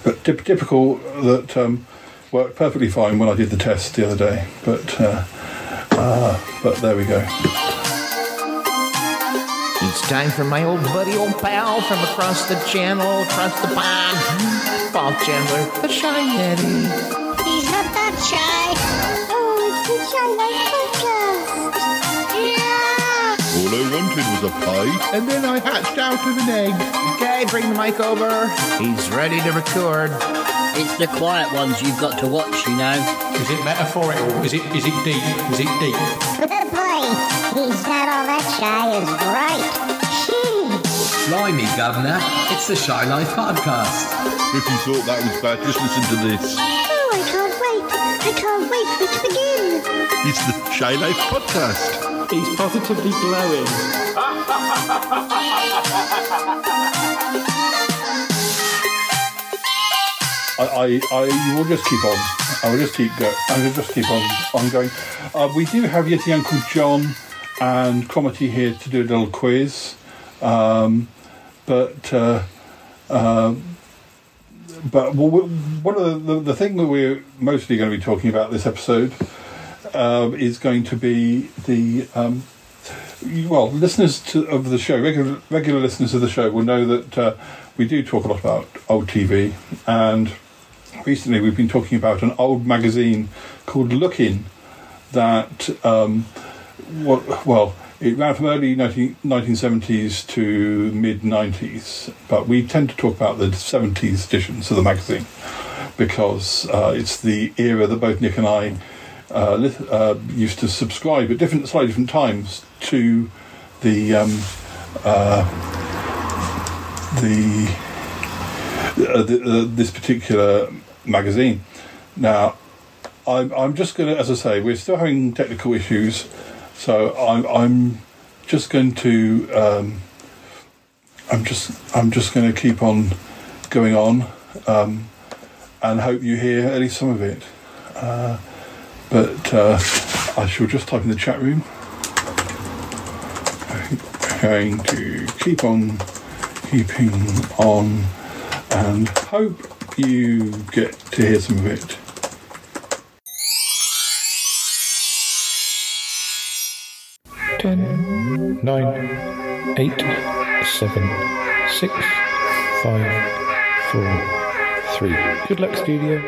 but typical that um, worked perfectly fine when I did the test the other day. But uh, uh, but there we go. It's time for my old buddy, old pal from across the channel, across the pond, Paul Chandler, the Shy Yeti. He's not that shy. Oh, it's the Shy Life podcast. Yeah. All I wanted was a pie. And then I hatched out of an egg. Okay, bring the mic over. He's ready to record. It's the quiet ones you've got to watch, you know. Is it metaphorical? Is it is it deep? Is it deep? Boy, he's not all that shy is right. Blimey, Governor, it's the Shy Life Podcast. If you thought that was bad, just listen to this. Oh, I can't wait. I can't wait for it to begin. It's the Shy Life Podcast. He's positively glowing. I, I, I will just keep on. I will just keep. I will just keep on on going. Uh, we do have Yeti Uncle John and Cromarty here to do a little quiz, um, but uh, uh, but one of the, the the thing that we're mostly going to be talking about this episode uh, is going to be the um, well, listeners to, of the show, regular, regular listeners of the show will know that uh, we do talk a lot about old TV, and recently we've been talking about an old magazine called Look-in that, um, what, well, it ran from early 19, 1970s to mid 90s, but we tend to talk about the 70s editions of the magazine because uh, it's the era that both Nick and I uh, uh, used to subscribe at different, slightly different times to the um, uh, the, uh, the uh, this particular magazine. Now, I'm I'm just going to, as I say, we're still having technical issues, so I'm I'm just going to um, I'm just I'm just going to keep on going on, um, and hope you hear at least some of it. Uh, but uh, I shall just type in the chat room. I'm going to keep on keeping on and hope you get to hear some of it. Ten, nine, eight, seven, six, five, four, three. Good luck, studio.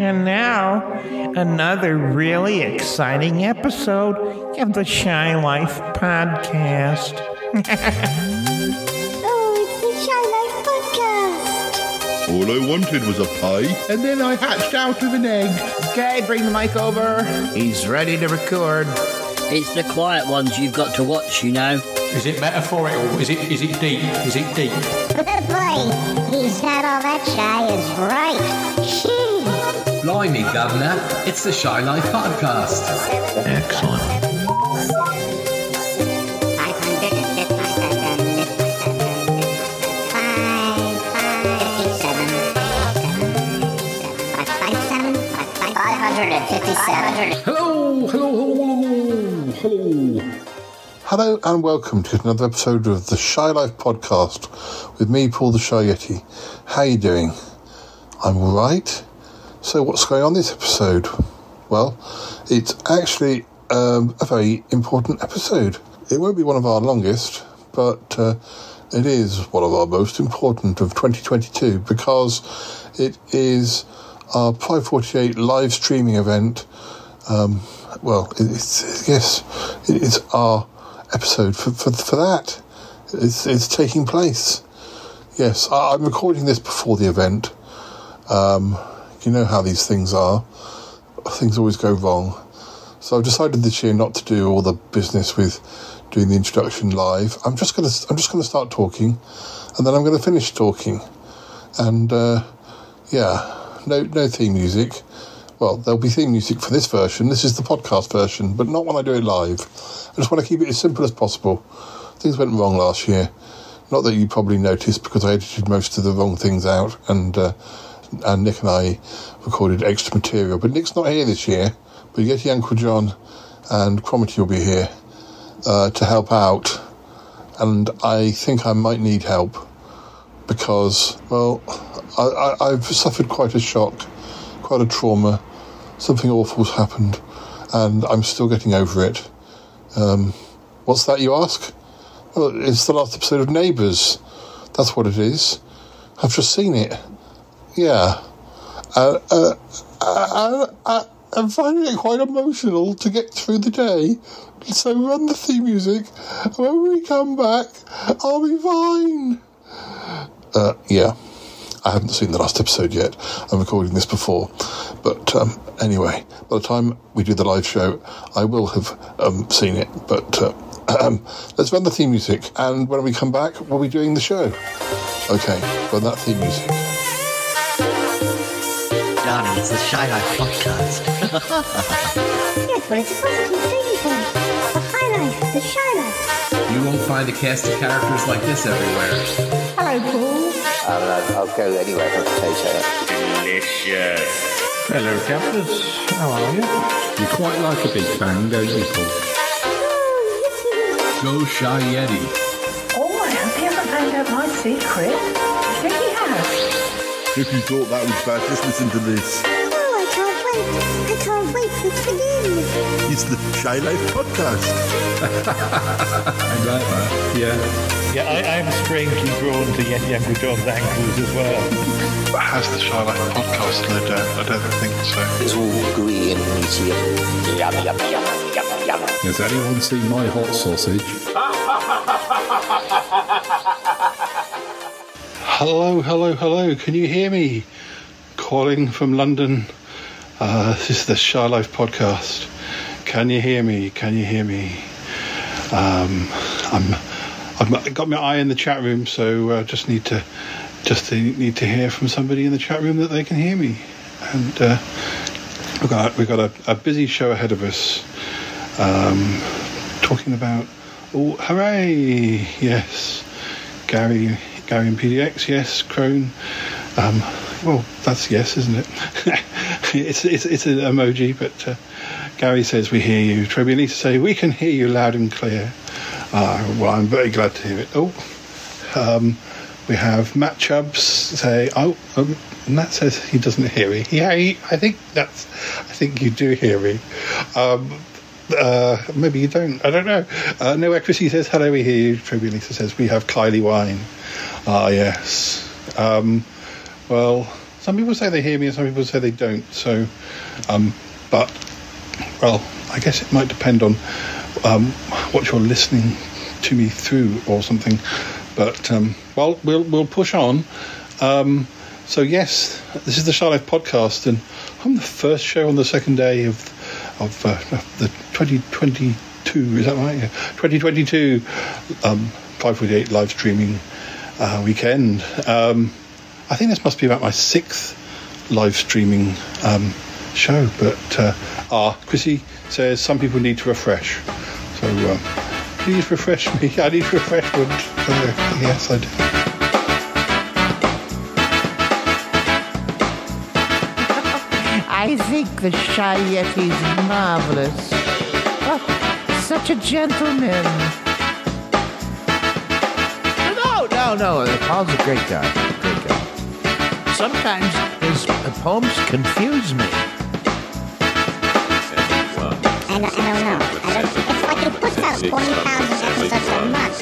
And now, another really exciting episode of the Shy Life Podcast. All I wanted was a pie, and then I hatched out of an egg. Okay, bring the mic over. He's ready to record. It's the quiet ones you've got to watch, you know. Is it metaphorical? Is it is it deep? Is it deep? Boy, he's not all that shy is right. Blimey, Governor, it's the Shy Life Podcast. Excellent. Hello, hello, hello, hello. Hello Hello and welcome to another episode of the Shy Life Podcast with me, Paul the Shy Yeti. How you doing? I'm all right. So what's going on this episode? Well, it's actually um, a very important episode. It won't be one of our longest, but uh, it is one of our most important of 2022 because it is our Pride 48 live streaming event. Um, well, it's yes, it's our episode for, for, for that. It's, it's taking place. Yes, I, I'm recording this before the event. Um, you know how these things are. Things always go wrong. So I've decided this year not to do all the business with doing the introduction live. I'm just gonna I'm just gonna start talking, and then I'm gonna finish talking, and uh, yeah, no no theme music. Well, there'll be theme music for this version. This is the podcast version, but not when I do it live. I just want to keep it as simple as possible. Things went wrong last year. Not that you probably noticed because I edited most of the wrong things out, and uh, and Nick and I recorded extra material. But Nick's not here this year. But Yeti Uncle John and Cromarty will be here uh, to help out, and I think I might need help because, well, I, I, I've suffered quite a shock, quite a trauma. Something awful's happened, and I'm still getting over it. Um, what's that, you ask? Well, it's the last episode of Neighbours. That's what it is. I've just seen it. Yeah. Uh, uh, uh, uh, I'm finding it quite emotional to get through the day. So run the theme music, when we come back, I'll be fine. Uh, yeah. I haven't seen the last episode yet. I'm recording this before. But um, anyway, by the time we do the live show, I will have um, seen it. But uh, um, let's run the theme music. And when we come back, we'll be doing the show. Okay, run that theme music. Darling, it's the Shy Life podcast. Yes, well, it's a positive thing thing. The high life, the shy life. You won't find a cast of characters like this everywhere. Hello, Paul. I don't know, I'll go anywhere for a potato. Delicious. Hello, campers. How are you? You quite like a big bang, don't you, Paul? Go Shy Yeti. Oh, I hope he hasn't found out my secret. I think he has. If you thought that was bad, just listen to this. Oh, I can't wait. I can't wait for it to begin. It's the Shy Life podcast. I like that. Yeah. Yeah, I, I'm strangely drawn to Yeti Uncle John's ankles as well. Has the Shy Life podcast slowed down? I don't think so. It's all gooey and meaty. Yum, yum, yum, yum, yum. Has anyone seen my hot sausage? Hello, hello, hello. Can you hear me? Calling from London. Uh, this is the Shy Life podcast. Can you hear me? Can you hear me? Um, I'm, I've got my eye in the chat room, so uh, just need to just need to hear from somebody in the chat room that they can hear me. And uh, we've got we've got a, a busy show ahead of us. Um, talking about oh hooray! Yes. Gary Gary and PDX yes. Crone. Um, well that's yes isn't it? It's, it's it's an emoji but uh, Gary says we hear you. Trebulisa say we can hear you loud and clear uh, well I'm very glad to hear it oh um, we have Matt Chubbs say oh um, Matt says he doesn't hear me yeah he, I think that's I think you do hear me um, uh, maybe you don't. I don't know. Uh, no, Chrissy says, hello, we hear you. Tribulisa says, we have Kylie Wine. Ah, yes. Um, well, some people say they hear me and some people say they don't. So, um, but, well, I guess it might depend on um, what you're listening to me through or something. But, um, well, we'll, we'll push on. Um, so, yes, this is the Shy Life podcast, and I'm the first show on the second day of of uh, the 2022, is that right? Yeah. 2022 um, P48 live streaming uh, weekend. Um, I think this must be about my sixth live streaming um, show, but uh, ah, Chrissy says some people need to refresh. So uh, please refresh me. I need refreshment. Uh, yes, I do. I think the Shy Yeti's marvelous. Oh, such a gentleman. No, no, no. Paul's a great guy. Great guy. Sometimes his uh, poems confuse me. I don't, I don't know. I don't, it's like he puts out 20,000 episodes a month.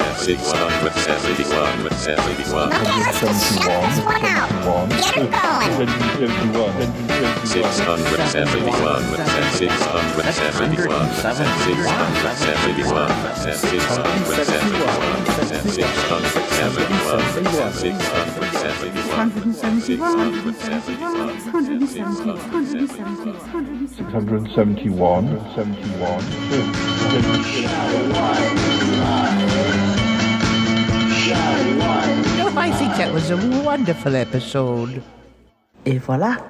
Okay, let's just shut this one out. Get him going. Six hundred seventy-one. Seventy-one. Oh, I think that was a wonderful episode. Et voilà.